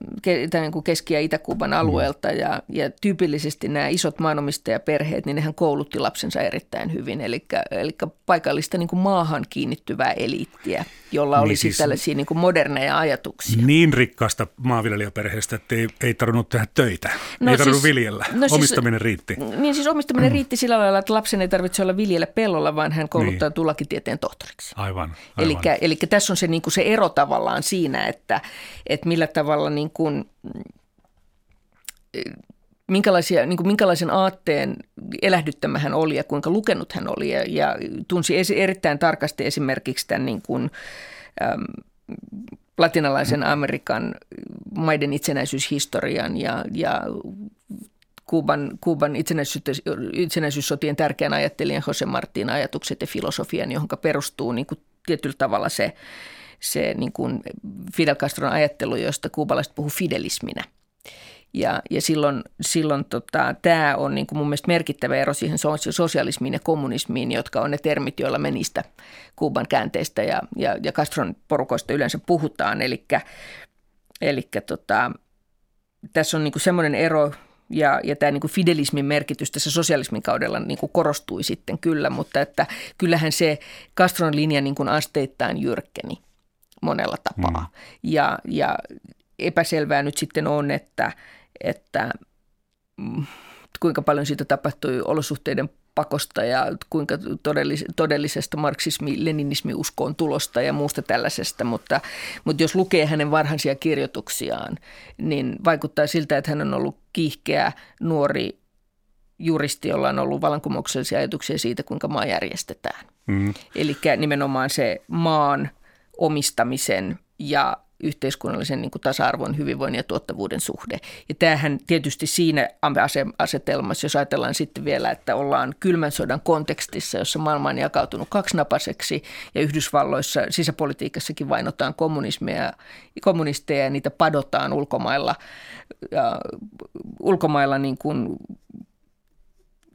niin Keski- ja Itä-Kuuban mm. alueelta. Ja, ja tyypillisesti nämä isot maanomistajaperheet, niin nehän koulutti lapsensa erittäin hyvin. Eli, eli paikallista niin kuin maahan kiinnittyvää eliittiä, jolla oli niin siis tällaisia niin kuin moderneja ajatuksia. Niin rikkaasta maanviljelijäperheestä, että ei, ei tarvinnut tehdä töitä, no ei tarvinnut siis, viljellä. No siis- omistaminen siis, riitti. Niin siis omistaminen mm. riitti sillä lailla, että lapsen ei tarvitse olla viljellä pellolla, vaan hän kouluttaa niin. lakitieteen tohtoriksi. Aivan. aivan. Eli, eli tässä on se, niin kuin se ero tavallaan siinä, että, että millä tavalla tavalla niin kuin, minkälaisia, niin kuin minkälaisen aatteen elähdyttämä hän oli ja kuinka lukenut hän oli. Ja, ja tunsi esi, erittäin tarkasti esimerkiksi tämän niin kuin, äm, latinalaisen Amerikan maiden itsenäisyyshistorian ja, ja Kuuban, Kuuban itsenäisyys, itsenäisyyssotien tärkeän ajattelijan Jose Martin ajatukset ja filosofian, johon perustuu niin kuin tietyllä tavalla se se niin kuin Fidel Castron ajattelu, josta kuubalaiset puhuu fidelisminä. Ja, ja silloin, silloin tota, tämä on niin kuin mun mielestä merkittävä ero siihen sosialismiin ja kommunismiin, jotka on ne termit, joilla me niistä Kuuban käänteistä ja, ja, ja Castron porukoista yleensä puhutaan. Eli tota, tässä on niin kuin semmoinen ero, ja, ja tämä niin kuin fidelismin merkitys tässä sosialismin kaudella niin kuin korostui sitten kyllä, mutta että kyllähän se Castron linja niin kuin asteittain jyrkkeni monella tapaa. Mm. Ja, ja epäselvää nyt sitten on, että, että mm, kuinka paljon siitä tapahtui olosuhteiden pakosta ja kuinka todellis- todellisesta marksismi-leninismi-uskoon tulosta ja muusta tällaisesta. Mutta, mutta jos lukee hänen varhaisia kirjoituksiaan, niin vaikuttaa siltä, että hän on ollut kiihkeä nuori juristi, jolla on ollut vallankumouksellisia ajatuksia siitä, kuinka maa järjestetään. Mm. Eli nimenomaan se maan – omistamisen ja yhteiskunnallisen niin kuin tasa-arvon, hyvinvoinnin ja tuottavuuden suhde. Ja tämähän tietysti siinä asetelmassa, jos ajatellaan sitten vielä, että ollaan kylmän sodan kontekstissa, jossa maailma on jakautunut kaksinapaseksi ja Yhdysvalloissa sisäpolitiikassakin vainotaan kommunismia, kommunisteja ja niitä padotaan ulkomailla, ja ulkomailla niin kuin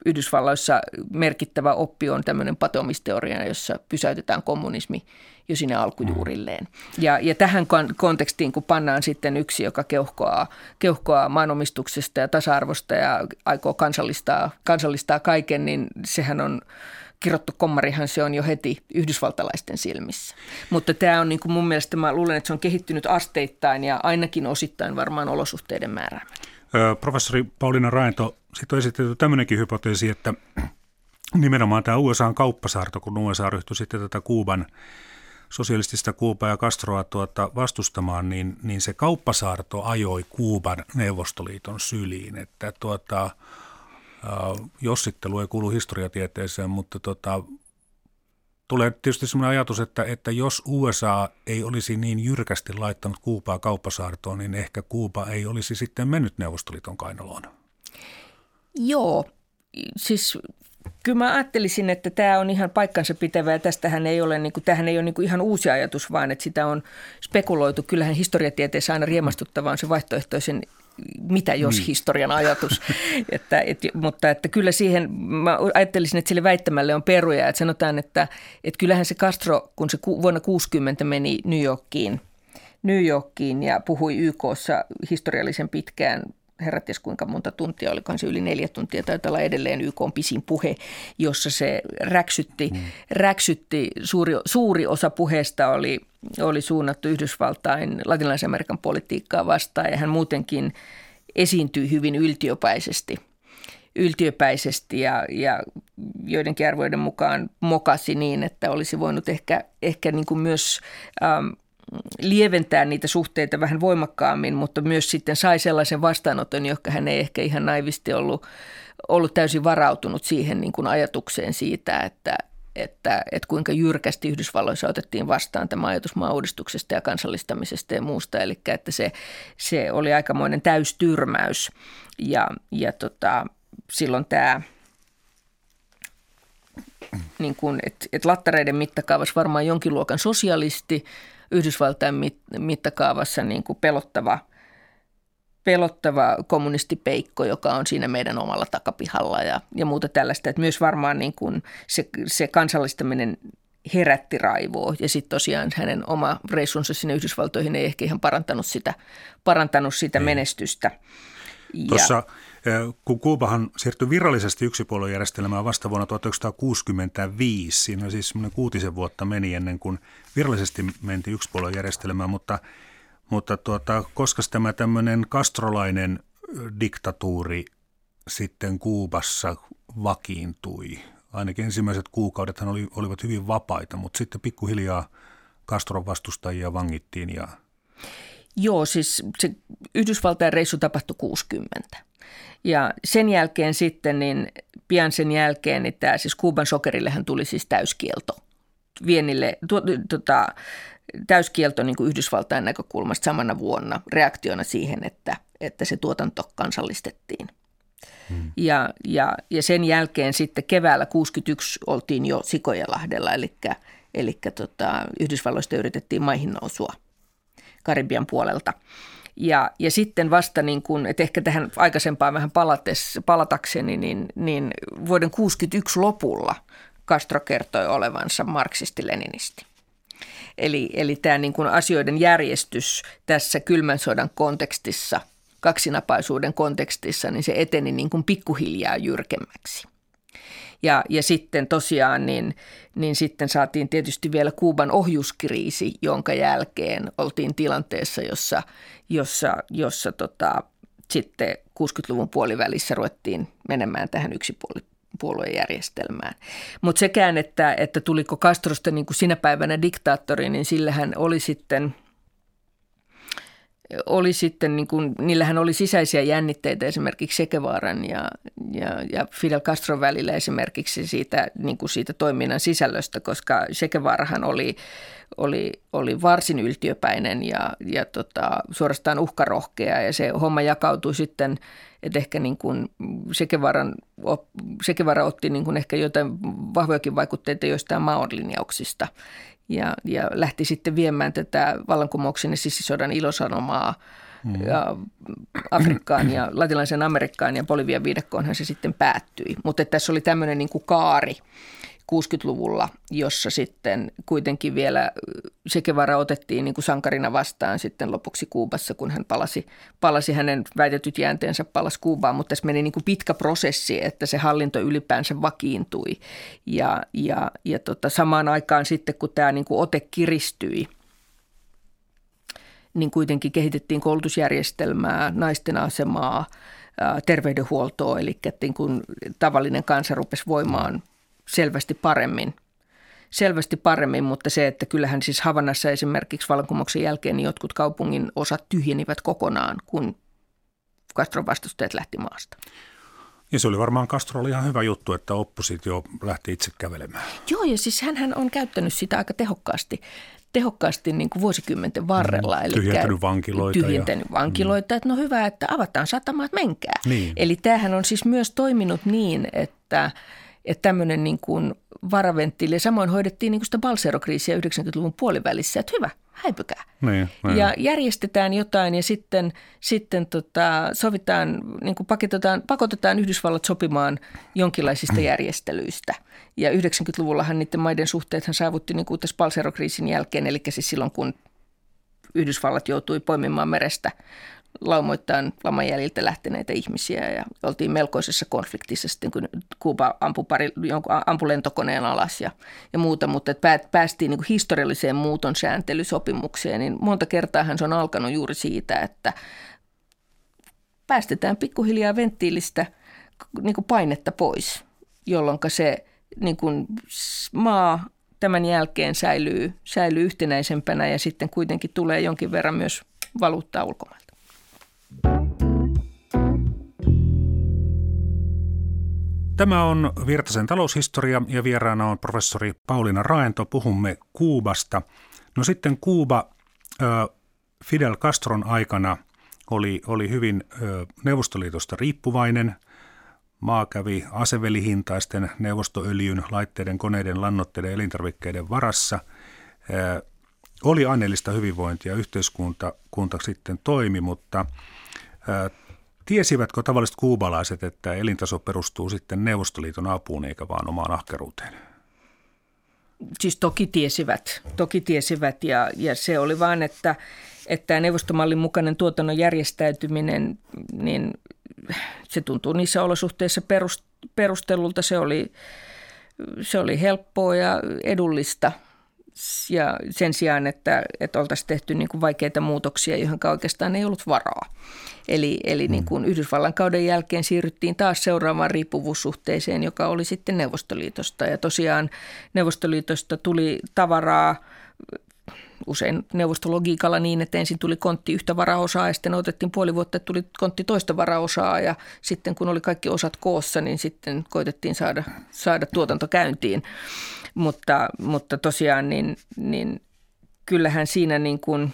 Yhdysvalloissa merkittävä oppi on tämmöinen patomisteoria, jossa pysäytetään kommunismi jo sinne alkujuurilleen. Ja, ja tähän kontekstiin, kun pannaan sitten yksi, joka keuhkoaa, keuhkoaa maanomistuksesta ja tasa-arvosta ja aikoo kansallistaa, kansallistaa kaiken, niin sehän on kirottu kommarihan se on jo heti yhdysvaltalaisten silmissä. Mutta tämä on niin kuin mun mielestä, mä luulen, että se on kehittynyt asteittain ja ainakin osittain varmaan olosuhteiden määräämänä. Professori Pauliina Raento, sitten on esitetty tämmöinenkin hypoteesi, että *clears throat* nimenomaan tämä USAn kauppasaarto, kun USA ryhtyi sitten tätä Kuuban sosialistista Kuubaa ja Castroa tuota vastustamaan, niin, niin se kauppasaarto ajoi Kuuban Neuvostoliiton syliin. Että tuota, jossittelu ei kuulu historiatieteeseen, mutta tuota, tulee tietysti sellainen ajatus, että, että jos USA ei olisi niin jyrkästi laittanut Kuupaa kauppasaartoon, niin ehkä Kuuba ei olisi sitten mennyt Neuvostoliiton kainaloon. Joo, siis kyllä mä ajattelisin, että tämä on ihan paikkansa pitävä ja tästähän ei ole, niin kuin, tämähän ei ole niin kuin ihan uusi ajatus, vaan että sitä on spekuloitu. Kyllähän historiatieteessä aina riemastuttava on se vaihtoehtoisen mitä jos niin. historian ajatus. *laughs* että, et, mutta että kyllä siihen, mä ajattelisin, että sille väittämälle on peruja. Että sanotaan, että, että kyllähän se Castro, kun se vuonna 60 meni New Yorkiin, New Yorkiin ja puhui YKssa historiallisen pitkään herrat ties kuinka monta tuntia, olikohan se yli neljä tuntia, taitaa olla edelleen YK on pisin puhe, jossa se räksytti, mm. räksytti suuri, suuri osa puheesta oli, oli suunnattu Yhdysvaltain latinalaisen Amerikan politiikkaa vastaan ja hän muutenkin esiintyi hyvin yltiöpäisesti yltiöpäisesti ja, ja joidenkin arvoiden mukaan mokasi niin, että olisi voinut ehkä, ehkä niin kuin myös ähm, lieventää niitä suhteita vähän voimakkaammin, mutta myös sitten sai sellaisen vastaanoton, joka hän ei ehkä ihan naivisti ollut, ollut täysin varautunut siihen niin kuin ajatukseen siitä, että, että, että kuinka jyrkästi Yhdysvalloissa otettiin vastaan tämä ajatus maa-uudistuksesta ja kansallistamisesta ja muusta. Eli että se, se oli aikamoinen täystyrmäys ja, ja tota, silloin tämä niin kuin, että, että lattareiden mittakaavassa varmaan jonkin luokan sosialisti, Yhdysvaltain mittakaavassa niin kuin pelottava, pelottava kommunistipeikko, joka on siinä meidän omalla takapihalla ja, ja muuta tällaista. Että myös varmaan niin kuin se, se kansallistaminen herätti raivoa ja sitten tosiaan hänen oma reissunsa sinne Yhdysvaltoihin ei ehkä ihan parantanut sitä, parantanut sitä niin. menestystä. Tuossa kun Kuubahan siirtyi virallisesti yksipuoluejärjestelmään vasta vuonna 1965, siinä siis semmoinen kuutisen vuotta meni ennen kuin virallisesti menti yksipuoluejärjestelmään, mutta, mutta tuota, koska tämä tämmöinen kastrolainen diktatuuri sitten Kuubassa vakiintui, ainakin ensimmäiset kuukaudethan oli, olivat hyvin vapaita, mutta sitten pikkuhiljaa Castron vastustajia vangittiin ja Joo, siis se Yhdysvaltain reissu tapahtui 60. Ja sen jälkeen sitten, niin pian sen jälkeen, niin tämä siis Kuuban sokerillehän tuli siis täyskielto. Vienille, tu, tota, täyskielto niin kuin Yhdysvaltain näkökulmasta samana vuonna reaktiona siihen, että, että se tuotanto kansallistettiin. Hmm. Ja, ja, ja sen jälkeen sitten keväällä 61 oltiin jo Sikojalahdella, eli, eli tota, Yhdysvalloista yritettiin maihin nousua Karibian puolelta. Ja, ja sitten vasta, niin kun, että ehkä tähän aikaisempaan vähän palates, palatakseni, niin, niin vuoden 1961 lopulla Castro kertoi olevansa marksisti-leninisti. Eli, eli tämä niin kuin asioiden järjestys tässä kylmän sodan kontekstissa, kaksinapaisuuden kontekstissa, niin se eteni niin kuin pikkuhiljaa jyrkemmäksi. Ja, ja sitten tosiaan niin, niin sitten saatiin tietysti vielä Kuuban ohjuskriisi, jonka jälkeen oltiin tilanteessa, jossa, jossa, jossa tota, sitten 60-luvun puolivälissä ruvettiin menemään tähän yksipuoluejärjestelmään. Mutta sekään, että, että tuliko Castrosta niin kuin sinä päivänä diktaattori, niin sillähän oli sitten – oli sitten, niin kuin, niillähän oli sisäisiä jännitteitä esimerkiksi Sekevaaran ja, ja, ja Fidel Castron välillä esimerkiksi siitä, niin kuin siitä toiminnan sisällöstä, koska Sekevaarahan oli, oli, oli varsin yltiöpäinen ja, ja tota, suorastaan uhkarohkea ja se homma jakautui sitten, että ehkä niin kuin Sekevaaran, Sekevara otti niin kuin ehkä jotain vahvojakin vaikutteita joistain maon linjauksista ja, ja lähti sitten viemään tätä vallankumouksen ja sissisodan ilosanomaa mm. ja Afrikkaan ja *clears throat* latinalaisen Amerikkaan ja Bolivian viidakkoonhan se sitten päättyi. Mutta tässä oli tämmöinen niin kuin kaari 60-luvulla, jossa sitten kuitenkin vielä Sekevara otettiin niin kuin sankarina vastaan sitten lopuksi Kuubassa, kun hän palasi, palasi hänen väitetyt jäänteensä palasi Kuubaan, mutta tässä meni niin kuin pitkä prosessi, että se hallinto ylipäänsä vakiintui. Ja, ja, ja tota, samaan aikaan sitten, kun tämä niin kuin ote kiristyi, niin kuitenkin kehitettiin koulutusjärjestelmää, naisten asemaa, terveydenhuoltoa, eli niin kuin tavallinen kansa rupesi voimaan selvästi paremmin. Selvästi paremmin, mutta se, että kyllähän siis Havannassa esimerkiksi vallankumouksen jälkeen niin jotkut kaupungin osat tyhjenivät kokonaan, kun Castron vastustajat lähti maasta. Ja se oli varmaan Castrolla ihan hyvä juttu, että oppositio lähti itse kävelemään. Joo, ja siis hän on käyttänyt sitä aika tehokkaasti tehokkaasti niin kuin vuosikymmenten varrella. Mm, eli tyhjentänyt vankiloita. Tyhjentänyt ja, vankiloita, mm. että no hyvä, että avataan satamat, menkää. Niin. Eli tämähän on siis myös toiminut niin, että, että tämmöinen niin kuin varaventtiili, samoin hoidettiin niin kuin sitä balserokriisiä 90-luvun puolivälissä, että hyvä, häipykää. Niin, niin. Ja järjestetään jotain ja sitten, sitten tota, sovitaan, niin kuin pakotetaan, pakotetaan Yhdysvallat sopimaan jonkinlaisista *clears throat* järjestelyistä. Ja 90-luvullahan niiden maiden suhteethan saavutti niin kuin tässä Balserokriisin jälkeen, eli siis silloin kun Yhdysvallat joutui poimimaan merestä laumoittain laman jäljiltä lähteneitä ihmisiä ja oltiin melkoisessa konfliktissa sitten, kun Kuuba ampui, pari, ampui lentokoneen alas ja, ja muuta, mutta että päästiin niin kuin historialliseen muuton sääntelysopimukseen, niin monta kertaa se on alkanut juuri siitä, että päästetään pikkuhiljaa venttiilistä niin kuin painetta pois, jolloin se niin kuin maa tämän jälkeen säilyy, säilyy yhtenäisempänä ja sitten kuitenkin tulee jonkin verran myös valuuttaa ulkomailta. Tämä on Virtasen taloushistoria ja vieraana on professori Pauliina Raento. Puhumme Kuubasta. No sitten Kuuba Fidel Castron aikana oli, oli hyvin Neuvostoliitosta riippuvainen. Maa kävi asevelihintaisten neuvostoöljyn, laitteiden, koneiden, lannoitteiden elintarvikkeiden varassa. Oli aineellista hyvinvointia, yhteiskunta kunta sitten toimi, mutta Tiesivätkö tavalliset kuubalaiset, että elintaso perustuu sitten Neuvostoliiton apuun eikä vaan omaan ahkeruuteen? Siis toki tiesivät, toki tiesivät ja, ja se oli vaan, että, että neuvostomallin mukainen tuotannon järjestäytyminen, niin se tuntuu niissä olosuhteissa perustelulta. Se oli, se oli helppoa ja edullista ja sen sijaan, että, että oltaisiin tehty niin kuin vaikeita muutoksia, johon oikeastaan ei ollut varaa. Eli, eli niin kuin Yhdysvallan kauden jälkeen siirryttiin taas seuraavaan riippuvuussuhteeseen, joka oli sitten Neuvostoliitosta. Ja tosiaan Neuvostoliitosta tuli tavaraa usein neuvostologiikalla niin, että ensin tuli kontti yhtä varaosaa ja sitten otettiin puoli vuotta, että tuli kontti toista varaosaa ja sitten kun oli kaikki osat koossa, niin sitten koitettiin saada, saada tuotanto käyntiin. Mutta, mutta tosiaan niin, niin kyllähän siinä niin kuin –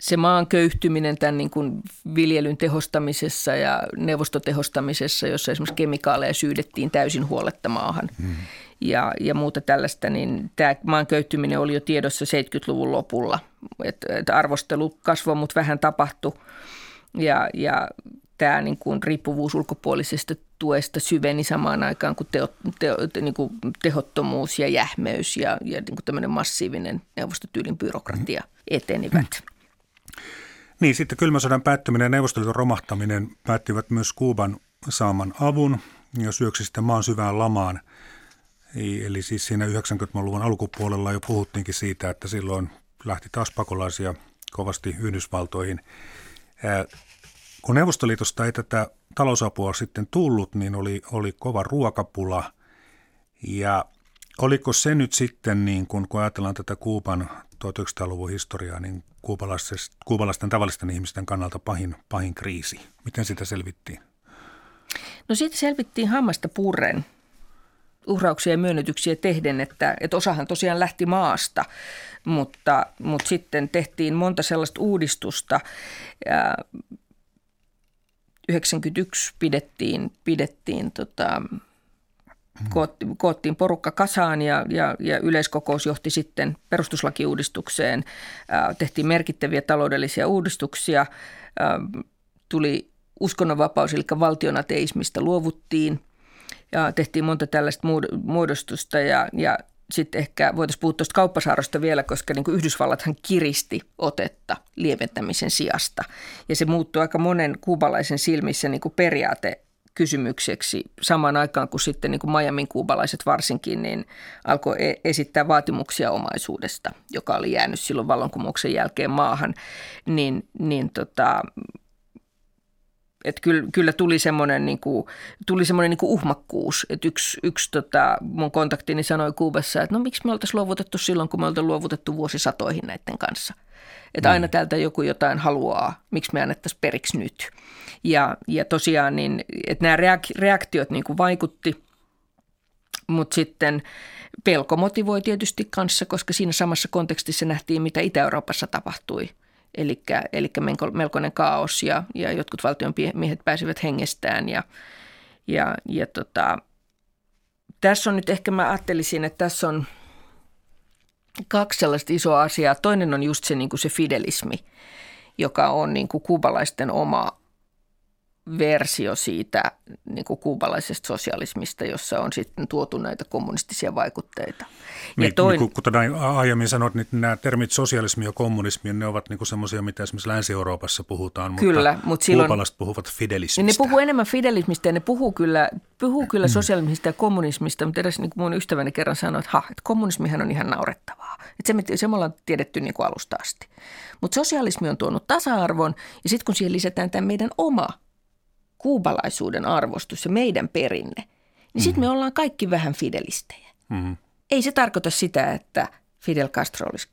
se maan köyhtyminen tämän niin kuin viljelyn tehostamisessa ja neuvostotehostamisessa, jossa esimerkiksi kemikaaleja syydettiin täysin huoletta maahan mm. ja, ja muuta tällaista, niin tämä maan köyhtyminen oli jo tiedossa 70-luvun lopulla. että et arvostelu kasvoi, mutta vähän tapahtui ja, ja tämä niin kuin riippuvuus ulkopuolisesta tuesta syveni samaan aikaan kuin, teo, teo, niin kuin tehottomuus ja jähmeys ja, ja niin kuin tämmöinen massiivinen neuvostotyylin byrokratia etenivät. Mm. Niin, sitten kylmän sodan päättyminen ja Neuvostoliiton romahtaminen päättivät myös Kuuban saaman avun ja syöksi sitten maan syvään lamaan. Eli siis siinä 90-luvun alkupuolella jo puhuttiinkin siitä, että silloin lähti taas pakolaisia kovasti Yhdysvaltoihin. Kun Neuvostoliitosta ei tätä talousapua sitten tullut, niin oli, oli kova ruokapula. Ja oliko se nyt sitten, niin kun, kun ajatellaan tätä Kuuban 1900-luvun historiaa, niin kuubalaisten tavallisten ihmisten kannalta pahin, pahin kriisi. Miten sitä selvittiin? No siitä selvittiin hammasta purren uhrauksia ja myönnytyksiä tehden, että, että osahan tosiaan lähti maasta, mutta, mutta sitten tehtiin monta sellaista uudistusta. Ja 91 pidettiin, pidettiin tota, koottiin porukka kasaan ja, ja, ja yleiskokous johti sitten perustuslakiuudistukseen. tehtiin merkittäviä taloudellisia uudistuksia. tuli uskonnonvapaus, eli valtionateismista luovuttiin ja tehtiin monta tällaista muodostusta ja, ja sitten ehkä voitaisiin puhua tuosta kauppasaarosta vielä, koska niin Yhdysvallathan kiristi otetta lieventämisen sijasta. Ja se muuttui aika monen kuubalaisen silmissä niin kuin periaate kysymykseksi samaan aikaan, kun sitten niin kuin Miamin kuubalaiset varsinkin niin alkoi e- esittää vaatimuksia omaisuudesta, joka oli jäänyt silloin vallankumouksen jälkeen maahan, niin, niin tota, että kyllä, kyllä tuli semmoinen, niin kuin, tuli semmoinen niin kuin uhmakkuus. Että yksi, yksi tota, mun kontaktini sanoi Kuubassa, että no miksi me oltaisiin luovutettu silloin, kun me oltaisiin luovutettu vuosisatoihin näiden kanssa. Että mm. aina täältä joku jotain haluaa, miksi me annettaisiin periksi nyt. Ja, ja tosiaan niin, että nämä reaktiot niin kuin vaikutti, mutta sitten pelko motivoi tietysti kanssa, koska siinä samassa kontekstissa nähtiin, mitä Itä-Euroopassa tapahtui – eli, eli melkoinen kaos ja, ja jotkut valtion miehet pääsivät hengestään ja, ja, ja tota, tässä on nyt ehkä mä ajattelisin, että tässä on kaksi sellaista isoa asiaa. Toinen on just se, niin kuin se fidelismi, joka on niin kuin kuubalaisten oma versio siitä niin kuin kuubalaisesta sosialismista, jossa on sitten tuotu näitä kommunistisia vaikutteita. Niin, ja toin... niin, kuten aiemmin sanoit, niin nämä termit sosialismi ja kommunismi, ne ovat niin semmoisia, mitä esimerkiksi Länsi-Euroopassa puhutaan, kyllä, mutta, mutta silloin, kuubalaiset puhuvat fidelismistä. Niin ne puhuu enemmän fidelismista ja ne puhuu kyllä, puhuu kyllä mm. sosialismista ja kommunismista, mutta edes niin kuin mun ystäväni kerran sanoi, että, ha, että kommunismihan on ihan naurettavaa. Että se, se me ollaan tiedetty niin kuin alusta asti. Mutta sosialismi on tuonut tasa-arvon ja sitten kun siihen lisätään tämä meidän oma kuubalaisuuden arvostus ja meidän perinne, niin mm-hmm. sitten me ollaan kaikki vähän fidelistejä. Mm-hmm. Ei se tarkoita sitä, että Fidel Castro olisi,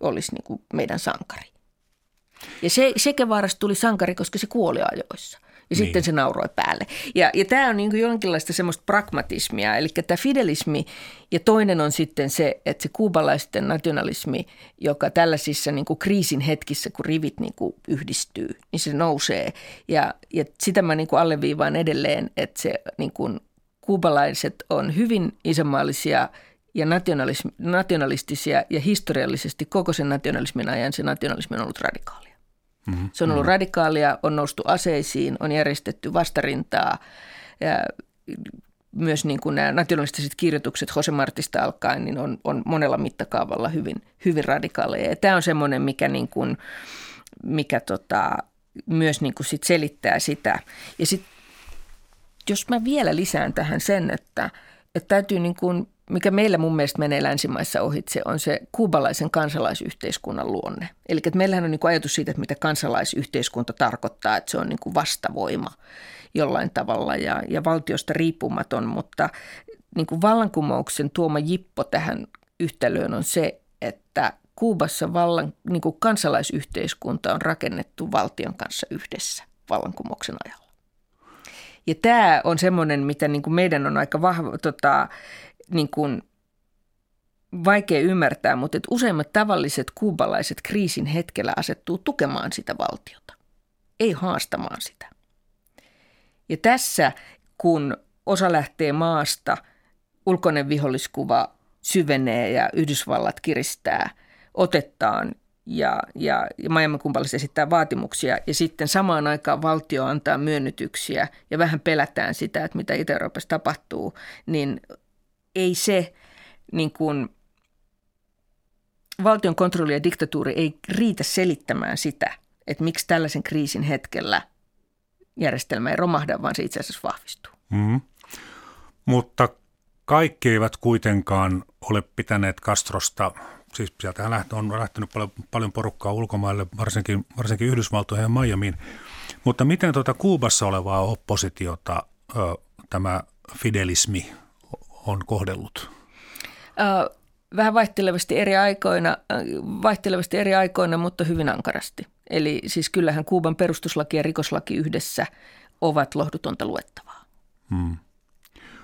olisi niin kuin meidän sankari. Ja se, sekä vaarasta tuli sankari, koska se kuoli ajoissa. Ja niin. sitten se nauroi päälle. Ja, ja tämä on niin kuin jonkinlaista semmoista pragmatismia, eli tämä fidelismi ja toinen on sitten se, että se kuubalaisten nationalismi, joka tällaisissa niin kuin kriisin hetkissä, kun rivit niin kuin yhdistyy, niin se nousee. Ja, ja sitä mä niin kuin alleviivaan edelleen, että se niin kuin kuubalaiset on hyvin isänmaallisia ja nationalistisia ja historiallisesti koko sen nationalismin ajan se nationalismi on ollut radikaali. Mm-hmm. Se on ollut mm-hmm. radikaalia, on noustu aseisiin, on järjestetty vastarintaa. Ja myös niin kuin nämä nationalistiset kirjoitukset Jose Martista alkaen niin on, on monella mittakaavalla hyvin, hyvin radikaaleja. Ja tämä on semmoinen, mikä, niin kuin, mikä tota, myös niin kuin sit selittää sitä. Ja sitten jos mä vielä lisään tähän sen, että, että täytyy niin kuin mikä meillä mun mielestä menee länsimaissa ohitse, on se kuubalaisen kansalaisyhteiskunnan luonne. Eli että meillähän on niin kuin ajatus siitä, että mitä kansalaisyhteiskunta tarkoittaa, että se on niin kuin vastavoima jollain tavalla ja, ja valtiosta riippumaton, mutta niin kuin vallankumouksen tuoma jippo tähän yhtälöön on se, että Kuubassa vallan, niin kuin kansalaisyhteiskunta on rakennettu valtion kanssa yhdessä vallankumouksen ajalla. Ja tämä on semmoinen, mitä niin kuin meidän on aika vahva, tota, niin kuin vaikea ymmärtää, mutta että useimmat tavalliset kuubalaiset kriisin hetkellä asettuu tukemaan sitä valtiota, ei haastamaan sitä. Ja tässä, kun osa lähtee maasta, ulkoinen viholliskuva syvenee ja Yhdysvallat kiristää otettaan ja, ja, ja Miami esittää vaatimuksia ja sitten samaan aikaan valtio antaa myönnytyksiä ja vähän pelätään sitä, että mitä Itä-Euroopassa tapahtuu, niin ei se niin kuin, valtion kontrolli ja diktatuuri ei riitä selittämään sitä, että miksi tällaisen kriisin hetkellä järjestelmä ei romahda, vaan se itse asiassa vahvistuu. Mm. Mutta kaikki eivät kuitenkaan ole pitäneet Castrosta, siis sieltä on lähtenyt paljon, paljon porukkaa ulkomaille, varsinkin, varsinkin Yhdysvaltoihin ja Miamiin. Mutta miten tuota Kuubassa olevaa oppositiota ö, tämä fidelismi on kohdellut? Vähän vaihtelevasti eri aikoina, vaihtelevasti eri aikoina, mutta hyvin ankarasti. Eli siis kyllähän Kuuban perustuslaki ja rikoslaki yhdessä ovat lohdutonta luettavaa. Hmm.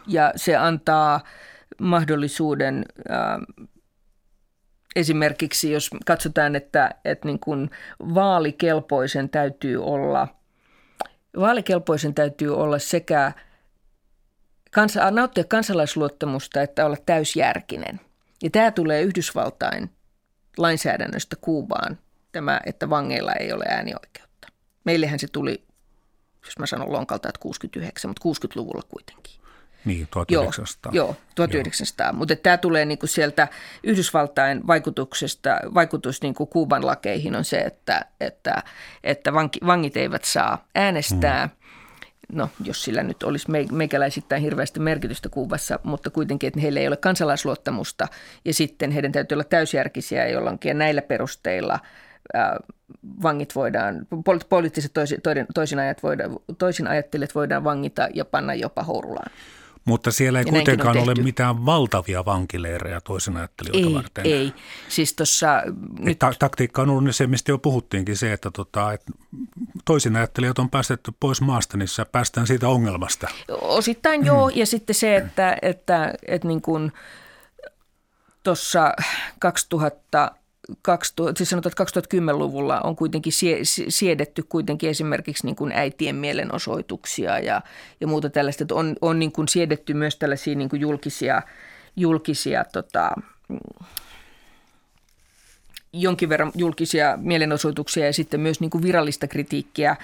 Ja se antaa mahdollisuuden äh, esimerkiksi, jos katsotaan, että, että niin kuin vaalikelpoisen täytyy olla, vaalikelpoisen täytyy olla sekä – kansa, nauttia kansalaisluottamusta, että olla täysjärkinen. Ja tämä tulee Yhdysvaltain lainsäädännöstä Kuubaan, tämä, että vangeilla ei ole äänioikeutta. Meillähän se tuli, jos mä sanon lonkalta, että 69, mutta 60-luvulla kuitenkin. Niin, 1900. Joo, joo 1900. Joo. Mutta tämä tulee niinku sieltä Yhdysvaltain vaikutuksesta, vaikutus niinku Kuuban lakeihin on se, että, että, että vanki, vangit eivät saa äänestää. Hmm no jos sillä nyt olisi meikäläisittäin hirveästi merkitystä Kuubassa, mutta kuitenkin, että heillä ei ole kansalaisluottamusta ja sitten heidän täytyy olla täysjärkisiä jollakin näillä perusteilla vangit voidaan, poliittiset toisin, toisin, voidaan, toisin ajattelijat voidaan vangita ja panna jopa hourulaan. Mutta siellä ei ja kuitenkaan ole mitään valtavia vankileirejä toisen ajattelijoita ei, varten. Ei, siis tuossa... Nyt... Ta- taktiikka on ollut se, mistä jo puhuttiinkin, se, että, tota, että toisin ajattelijat on päästetty pois maasta, niin päästään siitä ongelmasta. Osittain joo, mm. ja sitten se, että, että, että niin kuin tuossa 2000 2000, siis sanotaan, että 2010-luvulla on kuitenkin siedetty kuitenkin esimerkiksi niin kuin äitien mielenosoituksia ja, ja muuta tällaista. Että on, on niin kuin siedetty myös tällaisia niin kuin julkisia, julkisia tota, jonkin verran julkisia mielenosoituksia ja sitten myös niin kuin virallista kritiikkiä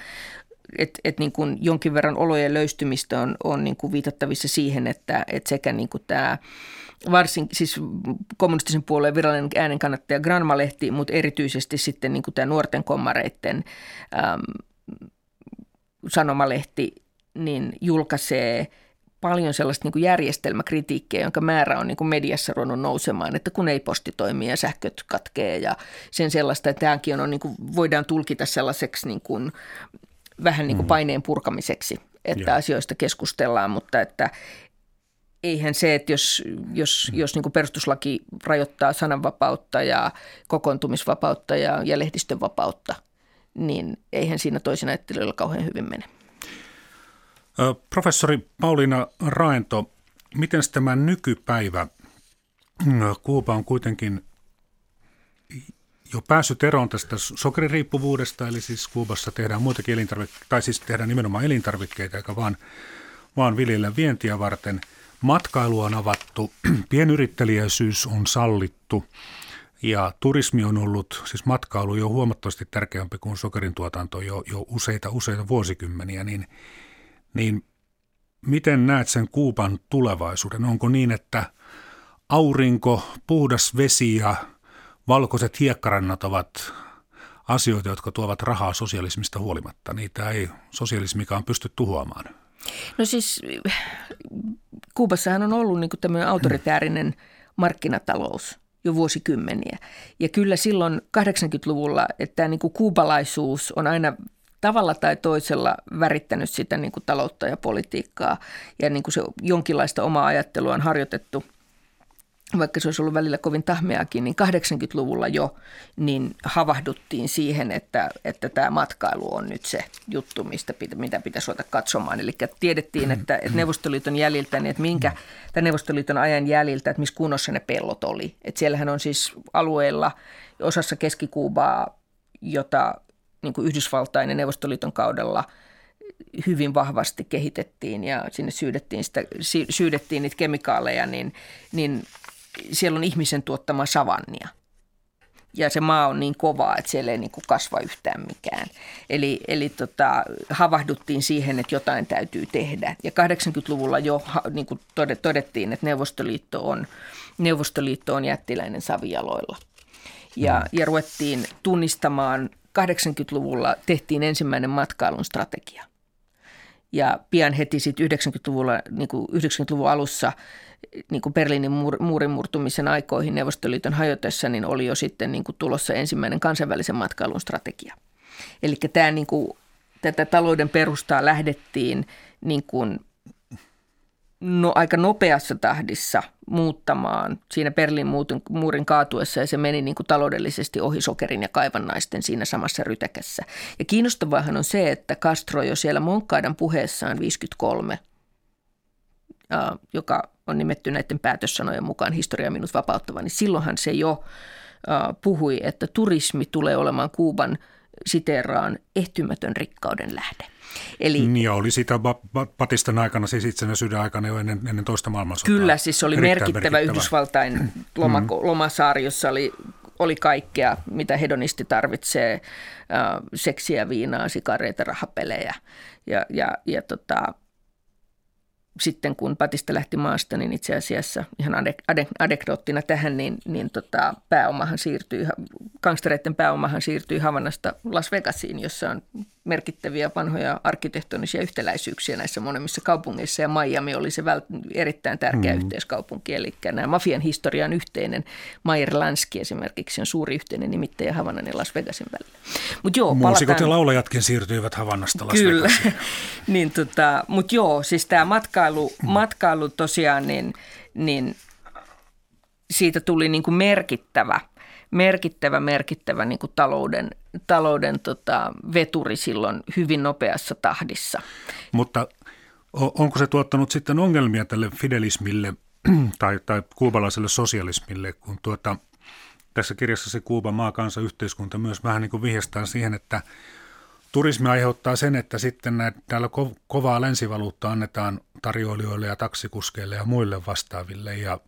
että et niin kuin jonkin verran olojen löystymistä on, on niin kuin viitattavissa siihen, että et sekä niin kuin tämä varsin siis kommunistisen puolueen virallinen äänenkannattaja Granma-lehti, mutta erityisesti sitten niin kuin tämä nuorten kommareiden äm, sanomalehti, niin julkaisee paljon sellaista niin kuin järjestelmäkritiikkiä, jonka määrä on niin kuin mediassa ruvennut nousemaan, että kun ei posti toimi ja sähköt katkee ja sen sellaista, että tämäkin on, niin kuin, voidaan tulkita sellaiseksi niin kuin, vähän niin kuin mm. paineen purkamiseksi, että ja. asioista keskustellaan, mutta että eihän se, että jos, jos, jos niin kuin perustuslaki rajoittaa sananvapautta ja kokoontumisvapautta ja, ja lehdistön vapautta, niin eihän siinä toisin ajattelijoilla kauhean hyvin mene. Professori Pauliina Raento, miten tämä nykypäivä, Kuuba on kuitenkin jo päässyt eroon tästä sokeririippuvuudesta, eli siis Kuubassa tehdään muitakin elintarvikkeita, tai siis tehdään nimenomaan elintarvikkeita, eikä vaan, vaan viljellä vientiä varten. Matkailu on avattu, *clears throat* pienyrittelijäisyys on sallittu ja turismi on ollut, siis matkailu jo huomattavasti tärkeämpi kuin sokerin tuotanto jo, jo useita, useita vuosikymmeniä, niin, niin miten näet sen Kuuban tulevaisuuden? Onko niin, että aurinko, puhdas vesi ja valkoiset hiekkarannat ovat asioita, jotka tuovat rahaa sosialismista huolimatta. Niitä ei sosialismikaan pysty tuhoamaan. No siis Kuubassahan on ollut niin tämmöinen autoritäärinen markkinatalous jo vuosikymmeniä. Ja kyllä silloin 80-luvulla, että tämä niin kuin kuubalaisuus on aina tavalla tai toisella värittänyt sitä niin kuin taloutta ja politiikkaa. Ja niin kuin se jonkinlaista omaa ajattelua on harjoitettu – vaikka se olisi ollut välillä kovin tahmeakin, niin 80-luvulla jo niin havahduttiin siihen, että, että tämä matkailu on nyt se juttu, mistä mitä pitäisi ruveta katsomaan. Eli tiedettiin, että, että Neuvostoliiton jäljiltä, niin että minkä, tai Neuvostoliiton ajan jäljiltä, että missä kunnossa ne pellot oli. Että siellähän on siis alueella, osassa Keski-Kuubaa, jota niin kuin Yhdysvaltain ja Neuvostoliiton kaudella hyvin vahvasti kehitettiin ja sinne syydettiin, sitä, syydettiin niitä kemikaaleja, niin, niin siellä on ihmisen tuottama savannia. Ja se maa on niin kovaa, että siellä ei niin kuin kasva yhtään mikään. Eli, eli tota, havahduttiin siihen, että jotain täytyy tehdä. Ja 80-luvulla jo niin kuin todettiin, että Neuvostoliitto on, Neuvostoliitto on jättiläinen savijaloilla. Ja, mm. ja ruvettiin tunnistamaan, 80-luvulla tehtiin ensimmäinen matkailun strategia. Ja pian heti sitten 90-luvulla, niin kuin 90-luvun alussa – niin kuin Berliinin muurin murtumisen aikoihin Neuvostoliiton hajotessa, niin oli jo sitten niin kuin tulossa ensimmäinen kansainvälisen matkailun strategia. Eli tämä, niin kuin, tätä talouden perustaa lähdettiin niin kuin, no, aika nopeassa tahdissa muuttamaan siinä Berliin muurin kaatuessa ja se meni niin kuin taloudellisesti ohi sokerin ja kaivannaisten siinä samassa rytäkässä. Ja kiinnostavaahan on se, että Castro jo siellä Monkkaidan puheessaan 53, joka on nimetty näiden päätössanojen mukaan historia minut vapauttava, niin silloinhan se jo puhui, että turismi tulee olemaan Kuuban siteeraan ehtymätön rikkauden lähde. Eli, niin ja oli sitä Patistan aikana, siis itsenäisyyden aikana jo ennen, ennen toista maailmansotaa. Kyllä, siis oli merkittävä, merkittävä Yhdysvaltain loma, mm. lomasaari, jossa oli, oli kaikkea, mitä hedonisti tarvitsee, äh, seksiä, viinaa, sikareita, rahapelejä ja, ja, ja tota, sitten kun Patista lähti maasta, niin itse asiassa ihan adekdoottina tähän, niin, niin tota, pääomahan siirtyi, gangstereiden pääomahan siirtyi Havannasta Las Vegasiin, jossa on merkittäviä vanhoja arkkitehtonisia yhtäläisyyksiä näissä monemmissa kaupungeissa. Ja Miami oli se vält- erittäin tärkeä mm. yhteiskaupunki, eli nämä mafian historian yhteinen. Meyer Lansky esimerkiksi on suuri yhteinen nimittäjä Havannan ja Las Vegasin välillä. Mut joo, Muusikot palataan... ja laulajatkin siirtyivät Havannasta Las Kyllä. *laughs* niin, tota, mutta joo, siis tämä matkailu, matkailu tosiaan, niin, niin siitä tuli niin kuin merkittävä – merkittävä, merkittävä niin kuin talouden, talouden tota, veturi silloin hyvin nopeassa tahdissa. Mutta onko se tuottanut sitten ongelmia tälle fidelismille *clears throat* tai, tai kuubalaiselle sosialismille, kun tuota, tässä kirjassa se Kuuban maakansa yhteiskunta myös vähän niin kuin siihen, että turismi aiheuttaa sen, että sitten näitä, täällä ko- kovaa länsivaluutta annetaan tarjoilijoille ja taksikuskeille ja muille vastaaville ja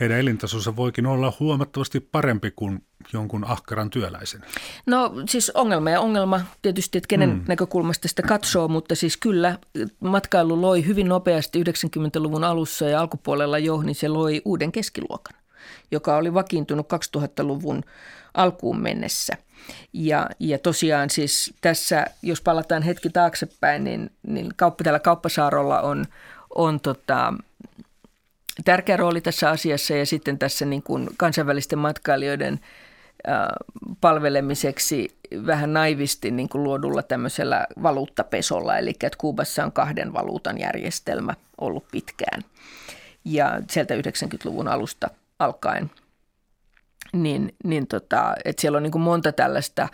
heidän elintasonsa voikin olla huomattavasti parempi kuin jonkun ahkeran työläisen. No siis ongelma ja ongelma tietysti, että kenen mm. näkökulmasta sitä katsoo, mutta siis kyllä matkailu loi hyvin nopeasti 90-luvun alussa ja alkupuolella jo, niin se loi uuden keskiluokan, joka oli vakiintunut 2000-luvun alkuun mennessä. Ja, ja tosiaan siis tässä, jos palataan hetki taaksepäin, niin, niin kauppa, täällä Kauppasaarolla on, on tota, tärkeä rooli tässä asiassa ja sitten tässä niin kuin kansainvälisten matkailijoiden palvelemiseksi vähän naivisti niin kuin luodulla tämmöisellä valuuttapesolla, eli että Kuubassa on kahden valuutan järjestelmä ollut pitkään ja sieltä 90-luvun alusta alkaen. Niin, niin tota, että siellä on niin kuin monta tällaista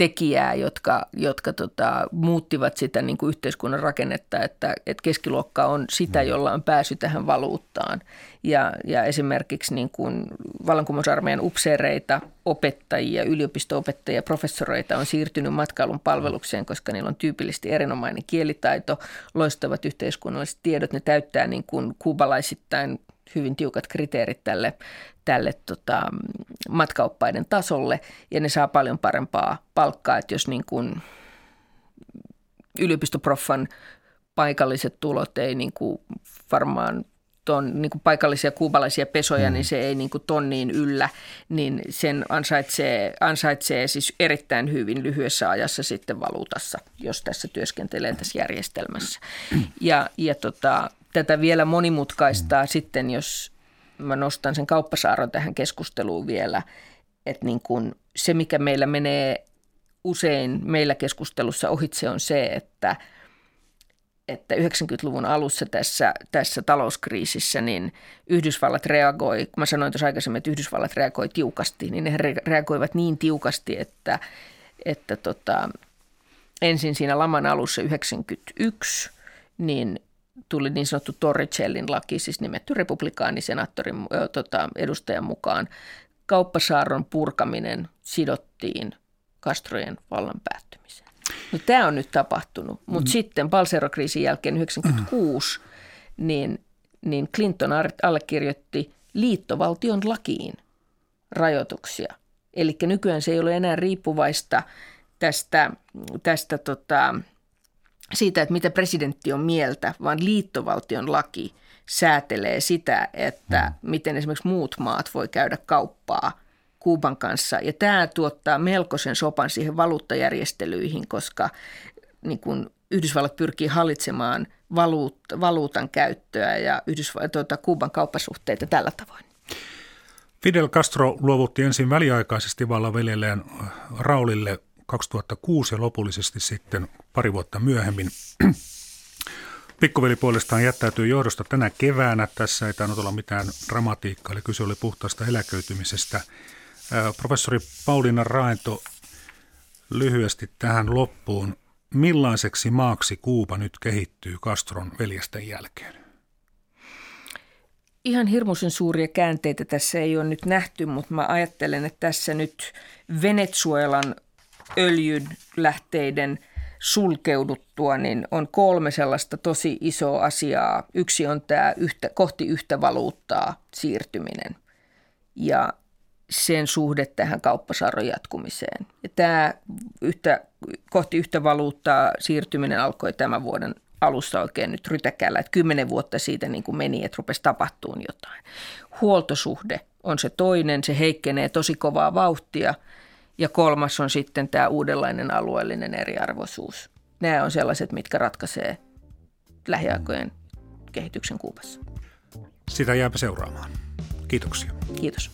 tekijää, jotka, jotka tota, muuttivat sitä niin kuin yhteiskunnan rakennetta, että, että keskiluokka on sitä, mm. jolla on pääsy tähän valuuttaan. Ja, ja esimerkiksi niin kuin vallankumousarmeijan upseereita, opettajia, yliopistoopettajia, professoreita on siirtynyt matkailun palvelukseen, koska niillä on tyypillisesti erinomainen kielitaito, loistavat yhteiskunnalliset tiedot, ne täyttää niin kuin kuubalaisittain hyvin tiukat kriteerit tälle, tälle tota, matkaoppaiden tasolle ja ne saa paljon parempaa palkkaa, että jos niin kuin yliopistoproffan paikalliset tulot ei niin kuin varmaan ton, niin kuin paikallisia kuubalaisia pesoja, mm. niin se ei niin kuin tonniin yllä, niin sen ansaitsee, ansaitsee siis erittäin hyvin lyhyessä ajassa sitten valuutassa, jos tässä työskentelee tässä järjestelmässä. Ja, ja tota, tätä vielä monimutkaistaa mm. sitten, jos mä nostan sen kauppasaaron tähän keskusteluun vielä, että niin kun se, mikä meillä menee usein meillä keskustelussa ohitse on se, että, että 90-luvun alussa tässä, tässä talouskriisissä niin Yhdysvallat reagoi, kun mä sanoin tuossa aikaisemmin, että Yhdysvallat reagoi tiukasti, niin ne reagoivat niin tiukasti, että, että tota, ensin siinä laman alussa 91, niin tuli niin sanottu Torricellin laki, siis nimetty republikaanisenaattorin tota, edustajan mukaan. Kauppasaaron purkaminen sidottiin Castrojen vallan päättymiseen. No, tämä on nyt tapahtunut, mutta mm. sitten Balsero-kriisin jälkeen 1996, mm. niin, niin Clinton allekirjoitti liittovaltion lakiin rajoituksia. Eli nykyään se ei ole enää riippuvaista tästä, tästä tota, siitä, että mitä presidentti on mieltä, vaan liittovaltion laki säätelee sitä, että mm. miten esimerkiksi muut maat voi käydä kauppaa Kuuban kanssa. Ja tämä tuottaa melkoisen sopan siihen valuuttajärjestelyihin, koska niin kun Yhdysvallat pyrkii hallitsemaan valuut- valuutan käyttöä ja Yhdysvallat, tuota, Kuuban kauppasuhteita tällä tavoin. Fidel Castro luovutti ensin väliaikaisesti vallan veljelleen Raulille 2006 ja lopullisesti sitten pari vuotta myöhemmin. Pikkuveli puolestaan jättäytyy johdosta tänä keväänä. Tässä ei tainnut olla mitään dramatiikkaa, eli kyse oli puhtaasta eläköitymisestä. Professori Pauliina Raento, lyhyesti tähän loppuun. Millaiseksi maaksi Kuuba nyt kehittyy Castron veljesten jälkeen? Ihan hirmuisen suuria käänteitä tässä ei ole nyt nähty, mutta mä ajattelen, että tässä nyt Venezuelan öljylähteiden sulkeuduttua, niin on kolme sellaista tosi isoa asiaa. Yksi on tämä yhtä, kohti yhtä valuuttaa siirtyminen ja sen suhde tähän kauppasarron jatkumiseen. Ja tämä yhtä, kohti yhtä valuuttaa siirtyminen alkoi tämän vuoden alusta oikein nyt rytäkällä, että kymmenen vuotta siitä niin kuin meni, että rupesi tapahtuun jotain. Huoltosuhde on se toinen, se heikkenee tosi kovaa vauhtia. Ja kolmas on sitten tämä uudenlainen alueellinen eriarvoisuus. Nämä on sellaiset, mitkä ratkaisee lähiaikojen kehityksen Kuubassa. Sitä jääpä seuraamaan. Kiitoksia. Kiitos.